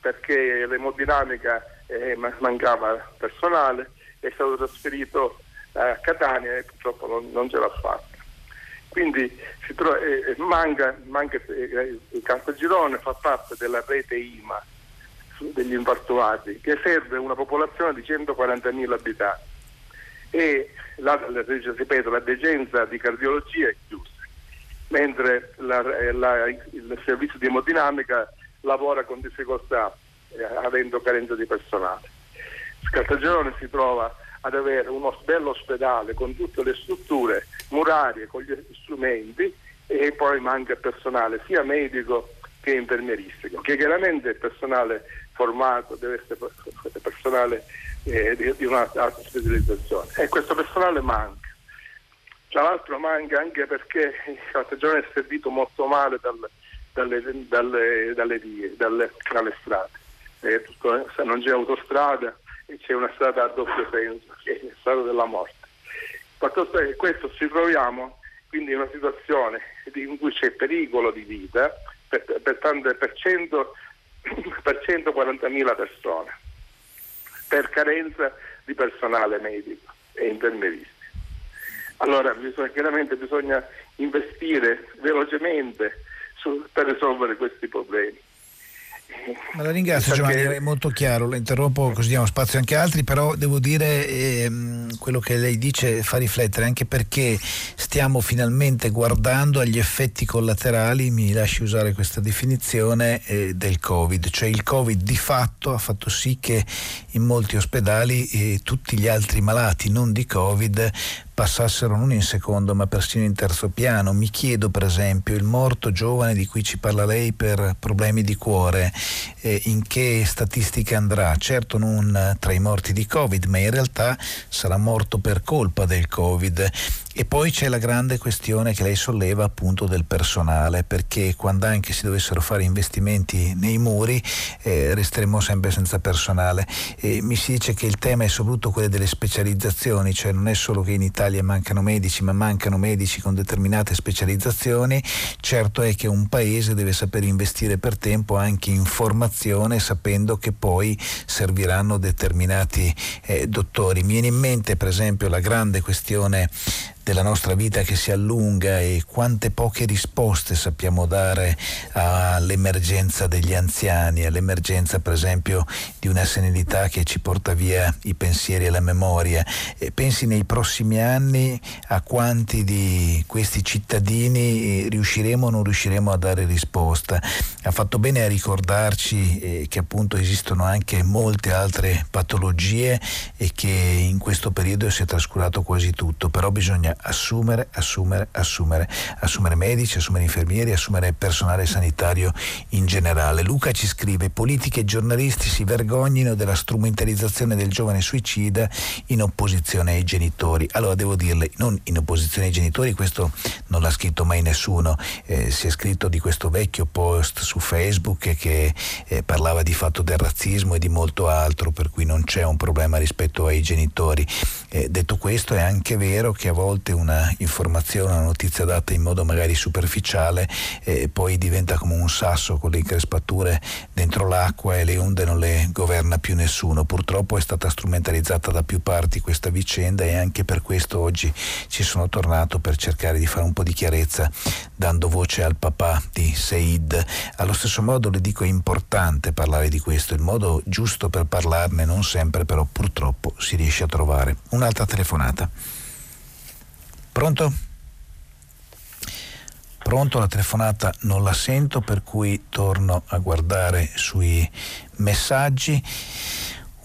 perché l'emodinamica eh, mancava personale, è stato trasferito a Catania e purtroppo non, non ce l'ha fatta. Quindi trova, eh, manca, manca eh, il Caltagirone fa parte della rete IMA degli infartuati che serve una popolazione di 140.000 abitanti e la, ripeto, la degenza di cardiologia è chiusa, mentre la, la, il servizio di emodinamica lavora con difficoltà eh, avendo carenza di personale. Caltagirone si trova ad avere uno bello ospedale con tutte le strutture murarie, con gli strumenti e poi manca personale sia medico che infermieristico, che chiaramente è personale formato, deve essere personale eh, di, di un'altra specializzazione e questo personale manca. Tra l'altro manca anche perché il Cartagione è servito molto male dal, dalle, dalle, dalle, vie, dalle, dalle strade. Eh, tutto, non c'è autostrada c'è una strada a doppio senso, che è strada della morte. Fatto sta che questo ci troviamo quindi in una situazione in cui c'è pericolo di vita per, per, tante, per, 100, per 140.000 persone, per carenza di personale medico e infermieristico. Allora bisogna, chiaramente bisogna investire velocemente su, per risolvere questi problemi. Ma la ringrazio Giovanni, è molto chiaro, lo interrompo così diamo spazio anche a altri, però devo dire ehm, quello che lei dice fa riflettere anche perché stiamo finalmente guardando agli effetti collaterali, mi lasci usare questa definizione, eh, del Covid, cioè il Covid di fatto ha fatto sì che in molti ospedali eh, tutti gli altri malati non di Covid passassero non in secondo ma persino in terzo piano. Mi chiedo per esempio il morto giovane di cui ci parla lei per problemi di cuore, eh, in che statistiche andrà? Certo non tra i morti di Covid, ma in realtà sarà morto per colpa del Covid. E poi c'è la grande questione che lei solleva appunto del personale, perché quando anche si dovessero fare investimenti nei muri eh, resteremo sempre senza personale. E mi si dice che il tema è soprattutto quello delle specializzazioni, cioè non è solo che in Italia mancano medici, ma mancano medici con determinate specializzazioni. Certo è che un paese deve saper investire per tempo anche in formazione, sapendo che poi serviranno determinati eh, dottori. Mi viene in mente per esempio la grande questione della nostra vita che si allunga e quante poche risposte sappiamo dare all'emergenza degli anziani, all'emergenza per esempio di una senilità che ci porta via i pensieri e la memoria. E pensi nei prossimi anni a quanti di questi cittadini eh, riusciremo o non riusciremo a dare risposta. Ha fatto bene a ricordarci eh, che appunto esistono anche molte altre patologie e che in questo periodo si è trascurato quasi tutto, però bisogna assumere, assumere, assumere, assumere medici, assumere infermieri, assumere personale sanitario in generale. Luca ci scrive, politiche e giornalisti si vergognino della strumentalizzazione del giovane suicida in opposizione ai genitori. Allora devo dirle, non in opposizione ai genitori, questo non l'ha scritto mai nessuno, eh, si è scritto di questo vecchio post su Facebook che eh, parlava di fatto del razzismo e di molto altro, per cui non c'è un problema rispetto ai genitori. Eh, detto questo è anche vero che a volte volte una informazione, una notizia data in modo magari superficiale e poi diventa come un sasso con le increspature dentro l'acqua e le onde non le governa più nessuno. Purtroppo è stata strumentalizzata da più parti questa vicenda e anche per questo oggi ci sono tornato per cercare di fare un po' di chiarezza dando voce al papà di Said. Allo stesso modo le dico è importante parlare di questo, il modo giusto per parlarne non sempre però purtroppo si riesce a trovare. Un'altra telefonata. Pronto? Pronto, la telefonata non la sento, per cui torno a guardare sui messaggi.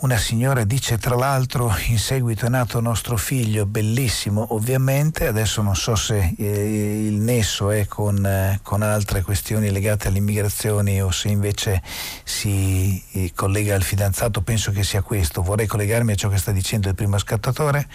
Una signora dice tra l'altro in seguito è nato nostro figlio, bellissimo ovviamente, adesso non so se eh, il nesso è con, eh, con, altre questioni legate all'immigrazione o se invece si eh, collega al fidanzato, penso che sia questo. Vorrei collegarmi a ciò che sta dicendo il primo scattatore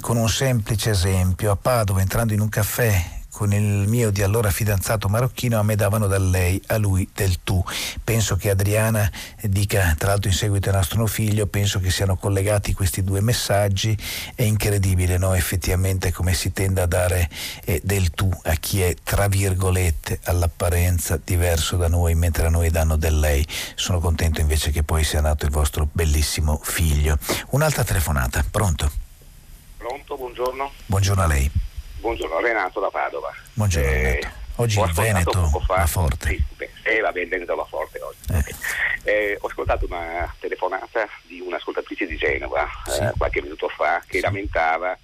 con un semplice esempio. A Padova entrando in un caffè con il mio di allora fidanzato marocchino a me davano da lei, a lui del tu. Penso che Adriana dica, tra l'altro in seguito al nostro figlio, penso che siano collegati questi due messaggi, è incredibile no? effettivamente come si tende a dare eh, del tu a chi è tra virgolette all'apparenza diverso da noi, mentre a noi danno del lei. Sono contento invece che poi sia nato il vostro bellissimo figlio. Un'altra telefonata, pronto? Pronto, buongiorno. Buongiorno a lei. Buongiorno, Renato da Padova. Buongiorno eh, Renato. Oggi il Veneto va forte. Sì, beh, eh, va bene, Veneto va forte oggi. Eh. Eh, ho ascoltato una telefonata di un'ascoltatrice di Genova sì. Eh, qualche minuto fa che sì. lamentava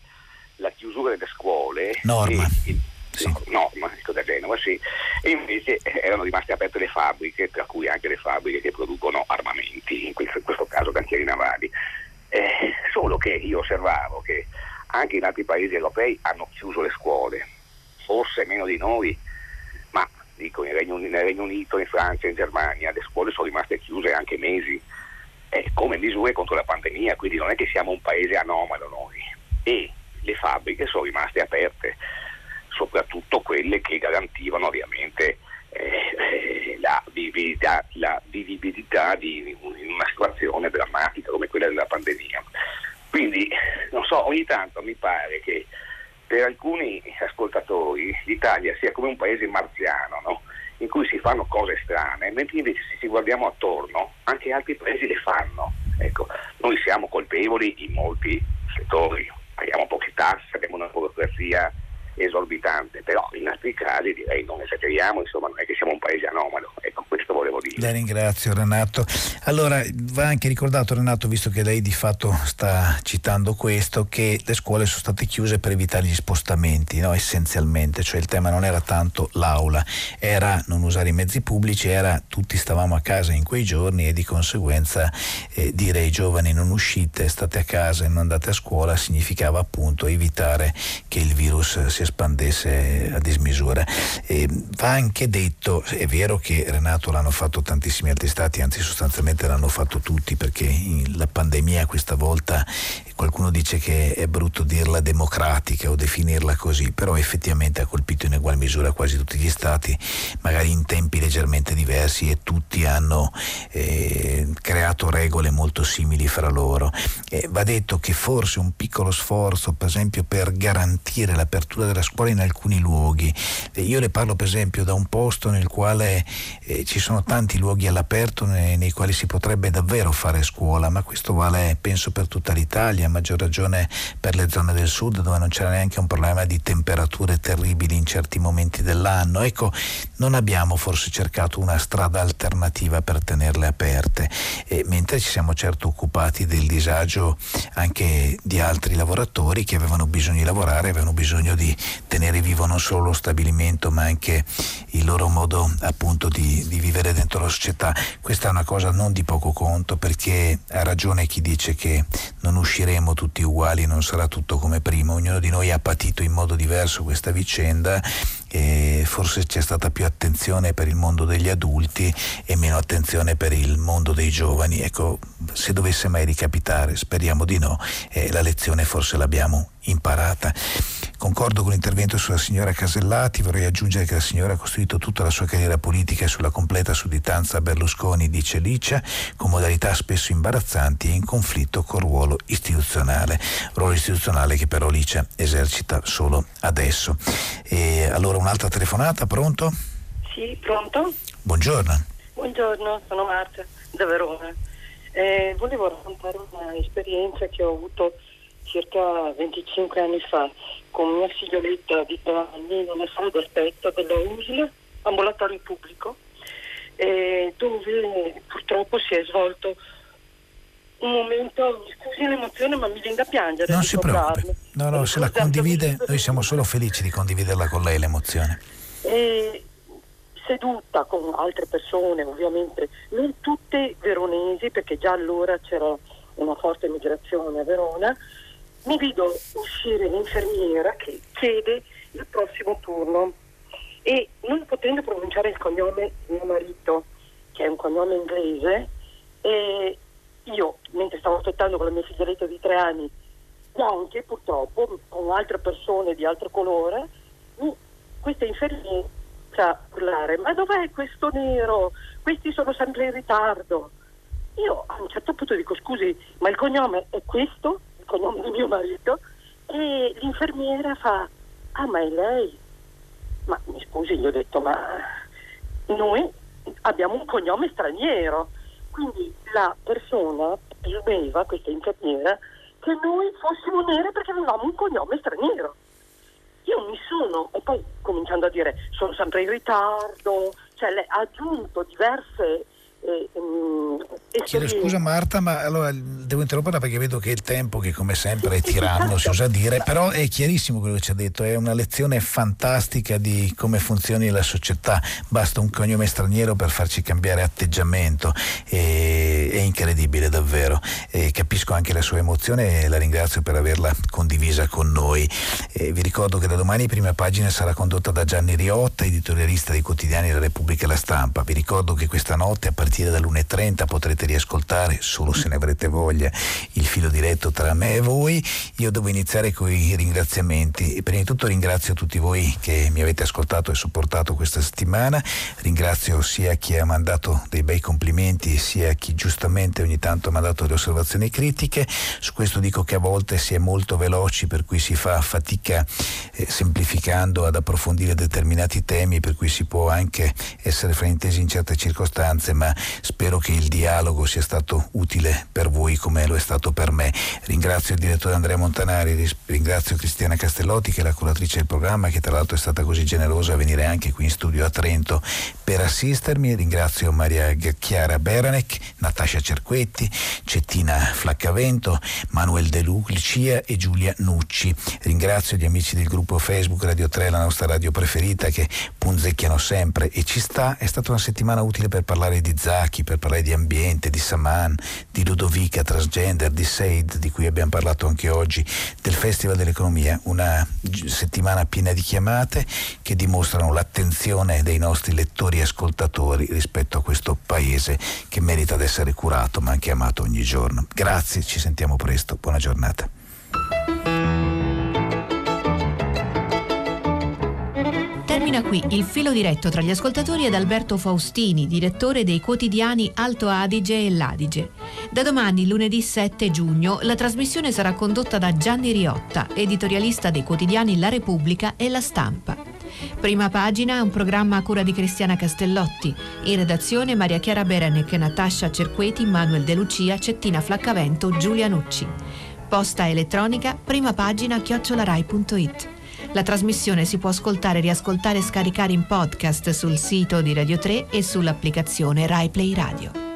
la chiusura delle scuole. Norma. E, sì. No, norma, dico da Genova, sì. E invece erano rimaste aperte le fabbriche, tra cui anche le fabbriche che producono armamenti, in questo, in questo caso cantieri navali. Eh, solo che io osservavo che anche in altri paesi europei hanno chiuso le scuole, forse meno di noi, ma dico nel Regno, nel Regno Unito, in Francia, in Germania le scuole sono rimaste chiuse anche mesi eh, come misure contro la pandemia, quindi non è che siamo un paese anomalo noi. E le fabbriche sono rimaste aperte, soprattutto quelle che garantivano ovviamente eh, la, vivibilità, la, vivibilità, di una situazione drammatica come quella della pandemia. Quindi, non so, ogni tanto mi pare che per alcuni ascoltatori l'Italia sia come un paese marziano, no? in cui si fanno cose strane, mentre invece se ci guardiamo attorno anche altri paesi le fanno. Ecco, noi siamo colpevoli in molti settori, paghiamo poche tasse, abbiamo una burocrazia esorbitante, però in altri casi direi non esageriamo, insomma non è che siamo un paese anomalo, ecco questo volevo dire. La ringrazio Renato. Allora va anche ricordato Renato, visto che lei di fatto sta citando questo, che le scuole sono state chiuse per evitare gli spostamenti, no? essenzialmente, cioè il tema non era tanto l'aula, era non usare i mezzi pubblici, era tutti stavamo a casa in quei giorni e di conseguenza eh, dire ai giovani non uscite, state a casa e non andate a scuola significava appunto evitare che il virus si espandesse a dismisura. E va anche detto, è vero che Renato l'hanno l'hanno fatto tantissimi altri stati, anzi sostanzialmente l'hanno fatto tutti perché la pandemia questa volta qualcuno dice che è brutto dirla democratica o definirla così, però effettivamente ha colpito in ugual misura quasi tutti gli stati, magari in tempi leggermente diversi e tutti hanno eh, creato regole molto simili fra loro. Eh, va detto che forse un piccolo sforzo, per esempio, per garantire l'apertura della scuola in alcuni luoghi, eh, io le parlo per esempio da un posto nel quale eh, ci sono tanti luoghi all'aperto nei, nei quali si potrebbe davvero fare scuola, ma questo vale penso per tutta l'Italia maggior ragione per le zone del sud dove non c'era neanche un problema di temperature terribili in certi momenti dell'anno. Ecco, non abbiamo forse cercato una strada alternativa per tenerle aperte, e mentre ci siamo certo occupati del disagio anche di altri lavoratori che avevano bisogno di lavorare, avevano bisogno di tenere vivo non solo lo stabilimento ma anche il loro modo appunto di, di vivere dentro la società. Questa è una cosa non di poco conto perché ha ragione chi dice che non usciremo tutti uguali, non sarà tutto come prima, ognuno di noi ha patito in modo diverso questa vicenda e forse c'è stata più attenzione per il mondo degli adulti e meno attenzione per il mondo dei giovani. Ecco, se dovesse mai ricapitare, speriamo di no, eh, la lezione forse l'abbiamo imparata. Concordo con l'intervento sulla signora Casellati, vorrei aggiungere che la signora ha costruito tutta la sua carriera politica sulla completa sudditanza a Berlusconi, dice Licia, con modalità spesso imbarazzanti e in conflitto col ruolo istituzionale, ruolo istituzionale che però Licia esercita solo adesso. E allora un'altra telefonata, pronto? Sì, pronto? Buongiorno. Buongiorno, sono Marta da Verona. Eh, volevo raccontare un'esperienza che ho avuto circa 25 anni fa con mia figlioletta di tre anni in una sala d'aspetto della USL, ambulatorio pubblico, eh, dove purtroppo si è svolto un momento, mi scusi l'emozione, ma mi viene da piangere. Non si preoccupi, no, no, se la condivide, noi siamo solo felici di condividerla con lei l'emozione. E seduta con altre persone, ovviamente, non tutte veronesi, perché già allora c'era una forte migrazione a Verona, mi vedo uscire l'infermiera che chiede il prossimo turno e non potendo pronunciare il cognome di mio marito, che è un cognome inglese, e io mentre stavo aspettando con la mia figlioletta di tre anni, anche purtroppo con altre persone di altro colore, questa infermiera urlare, ma dov'è questo nero? Questi sono sempre in ritardo. Io a un certo punto dico scusi, ma il cognome è questo? cognome di mio marito, e l'infermiera fa, ah ma è lei? Ma mi scusi, gli ho detto, ma noi abbiamo un cognome straniero, quindi la persona presumeva, questa infermiera, che noi fossimo nere perché avevamo un cognome straniero. Io mi sono, e poi cominciando a dire, sono sempre in ritardo, cioè ha aggiunto diverse eh, um, Chiedo scusa Marta, ma allora devo interromperla perché vedo che il tempo, che come sempre è tiranno, si usa dire, però è chiarissimo quello che ci ha detto, è una lezione fantastica di come funzioni la società, basta un cognome straniero per farci cambiare atteggiamento, e, è incredibile davvero, e capisco anche la sua emozione e la ringrazio per averla condivisa con noi. E vi ricordo che da domani prima pagina sarà condotta da Gianni Riotta, editorialista dei quotidiani La Repubblica e La Stampa. Vi ricordo che questa notte a partire partire dall'1.30 potrete riascoltare, solo se ne avrete voglia, il filo diretto tra me e voi. Io devo iniziare con i ringraziamenti prima di tutto ringrazio tutti voi che mi avete ascoltato e supportato questa settimana. Ringrazio sia chi ha mandato dei bei complimenti sia chi giustamente ogni tanto ha mandato delle osservazioni critiche. Su questo dico che a volte si è molto veloci per cui si fa fatica eh, semplificando ad approfondire determinati temi per cui si può anche essere fraintesi in certe circostanze, ma spero che il dialogo sia stato utile per voi come lo è stato per me. Ringrazio il direttore Andrea Montanari, ringrazio Cristiana Castellotti che è la curatrice del programma che tra l'altro è stata così generosa a venire anche qui in studio a Trento per assistermi, ringrazio Maria Chiara Natascia Natascia Cerquetti, Cettina Flaccavento, Manuel De Lucia e Giulia Nucci. Ringrazio gli amici del gruppo Facebook Radio 3, la nostra radio preferita, che punzecchiano sempre e ci sta. È stata una settimana utile per parlare di Zacchi, per parlare di ambiente, di Saman, di Ludovica, transgender, di Seid, di cui abbiamo parlato anche oggi, del Festival dell'Economia. Una settimana piena di chiamate che dimostrano l'attenzione dei nostri lettori e ascoltatori rispetto a questo paese che merita di essere curato ma anche amato ogni giorno. Grazie, ci sentiamo presto. Buona giornata. Termina qui il filo diretto tra gli ascoltatori ed Alberto Faustini, direttore dei quotidiani Alto Adige e L'Adige. Da domani, lunedì 7 giugno, la trasmissione sarà condotta da Gianni Riotta, editorialista dei quotidiani La Repubblica e La Stampa. Prima pagina è un programma a cura di Cristiana Castellotti. In redazione Maria Chiara Berenec, Natascia Cerqueti, Manuel De Lucia, Cettina Flaccavento, Giulia Nucci. Posta elettronica, prima pagina chiocciolarai.it. La trasmissione si può ascoltare, riascoltare e scaricare in podcast sul sito di Radio 3 e sull'applicazione RaiPlay Radio.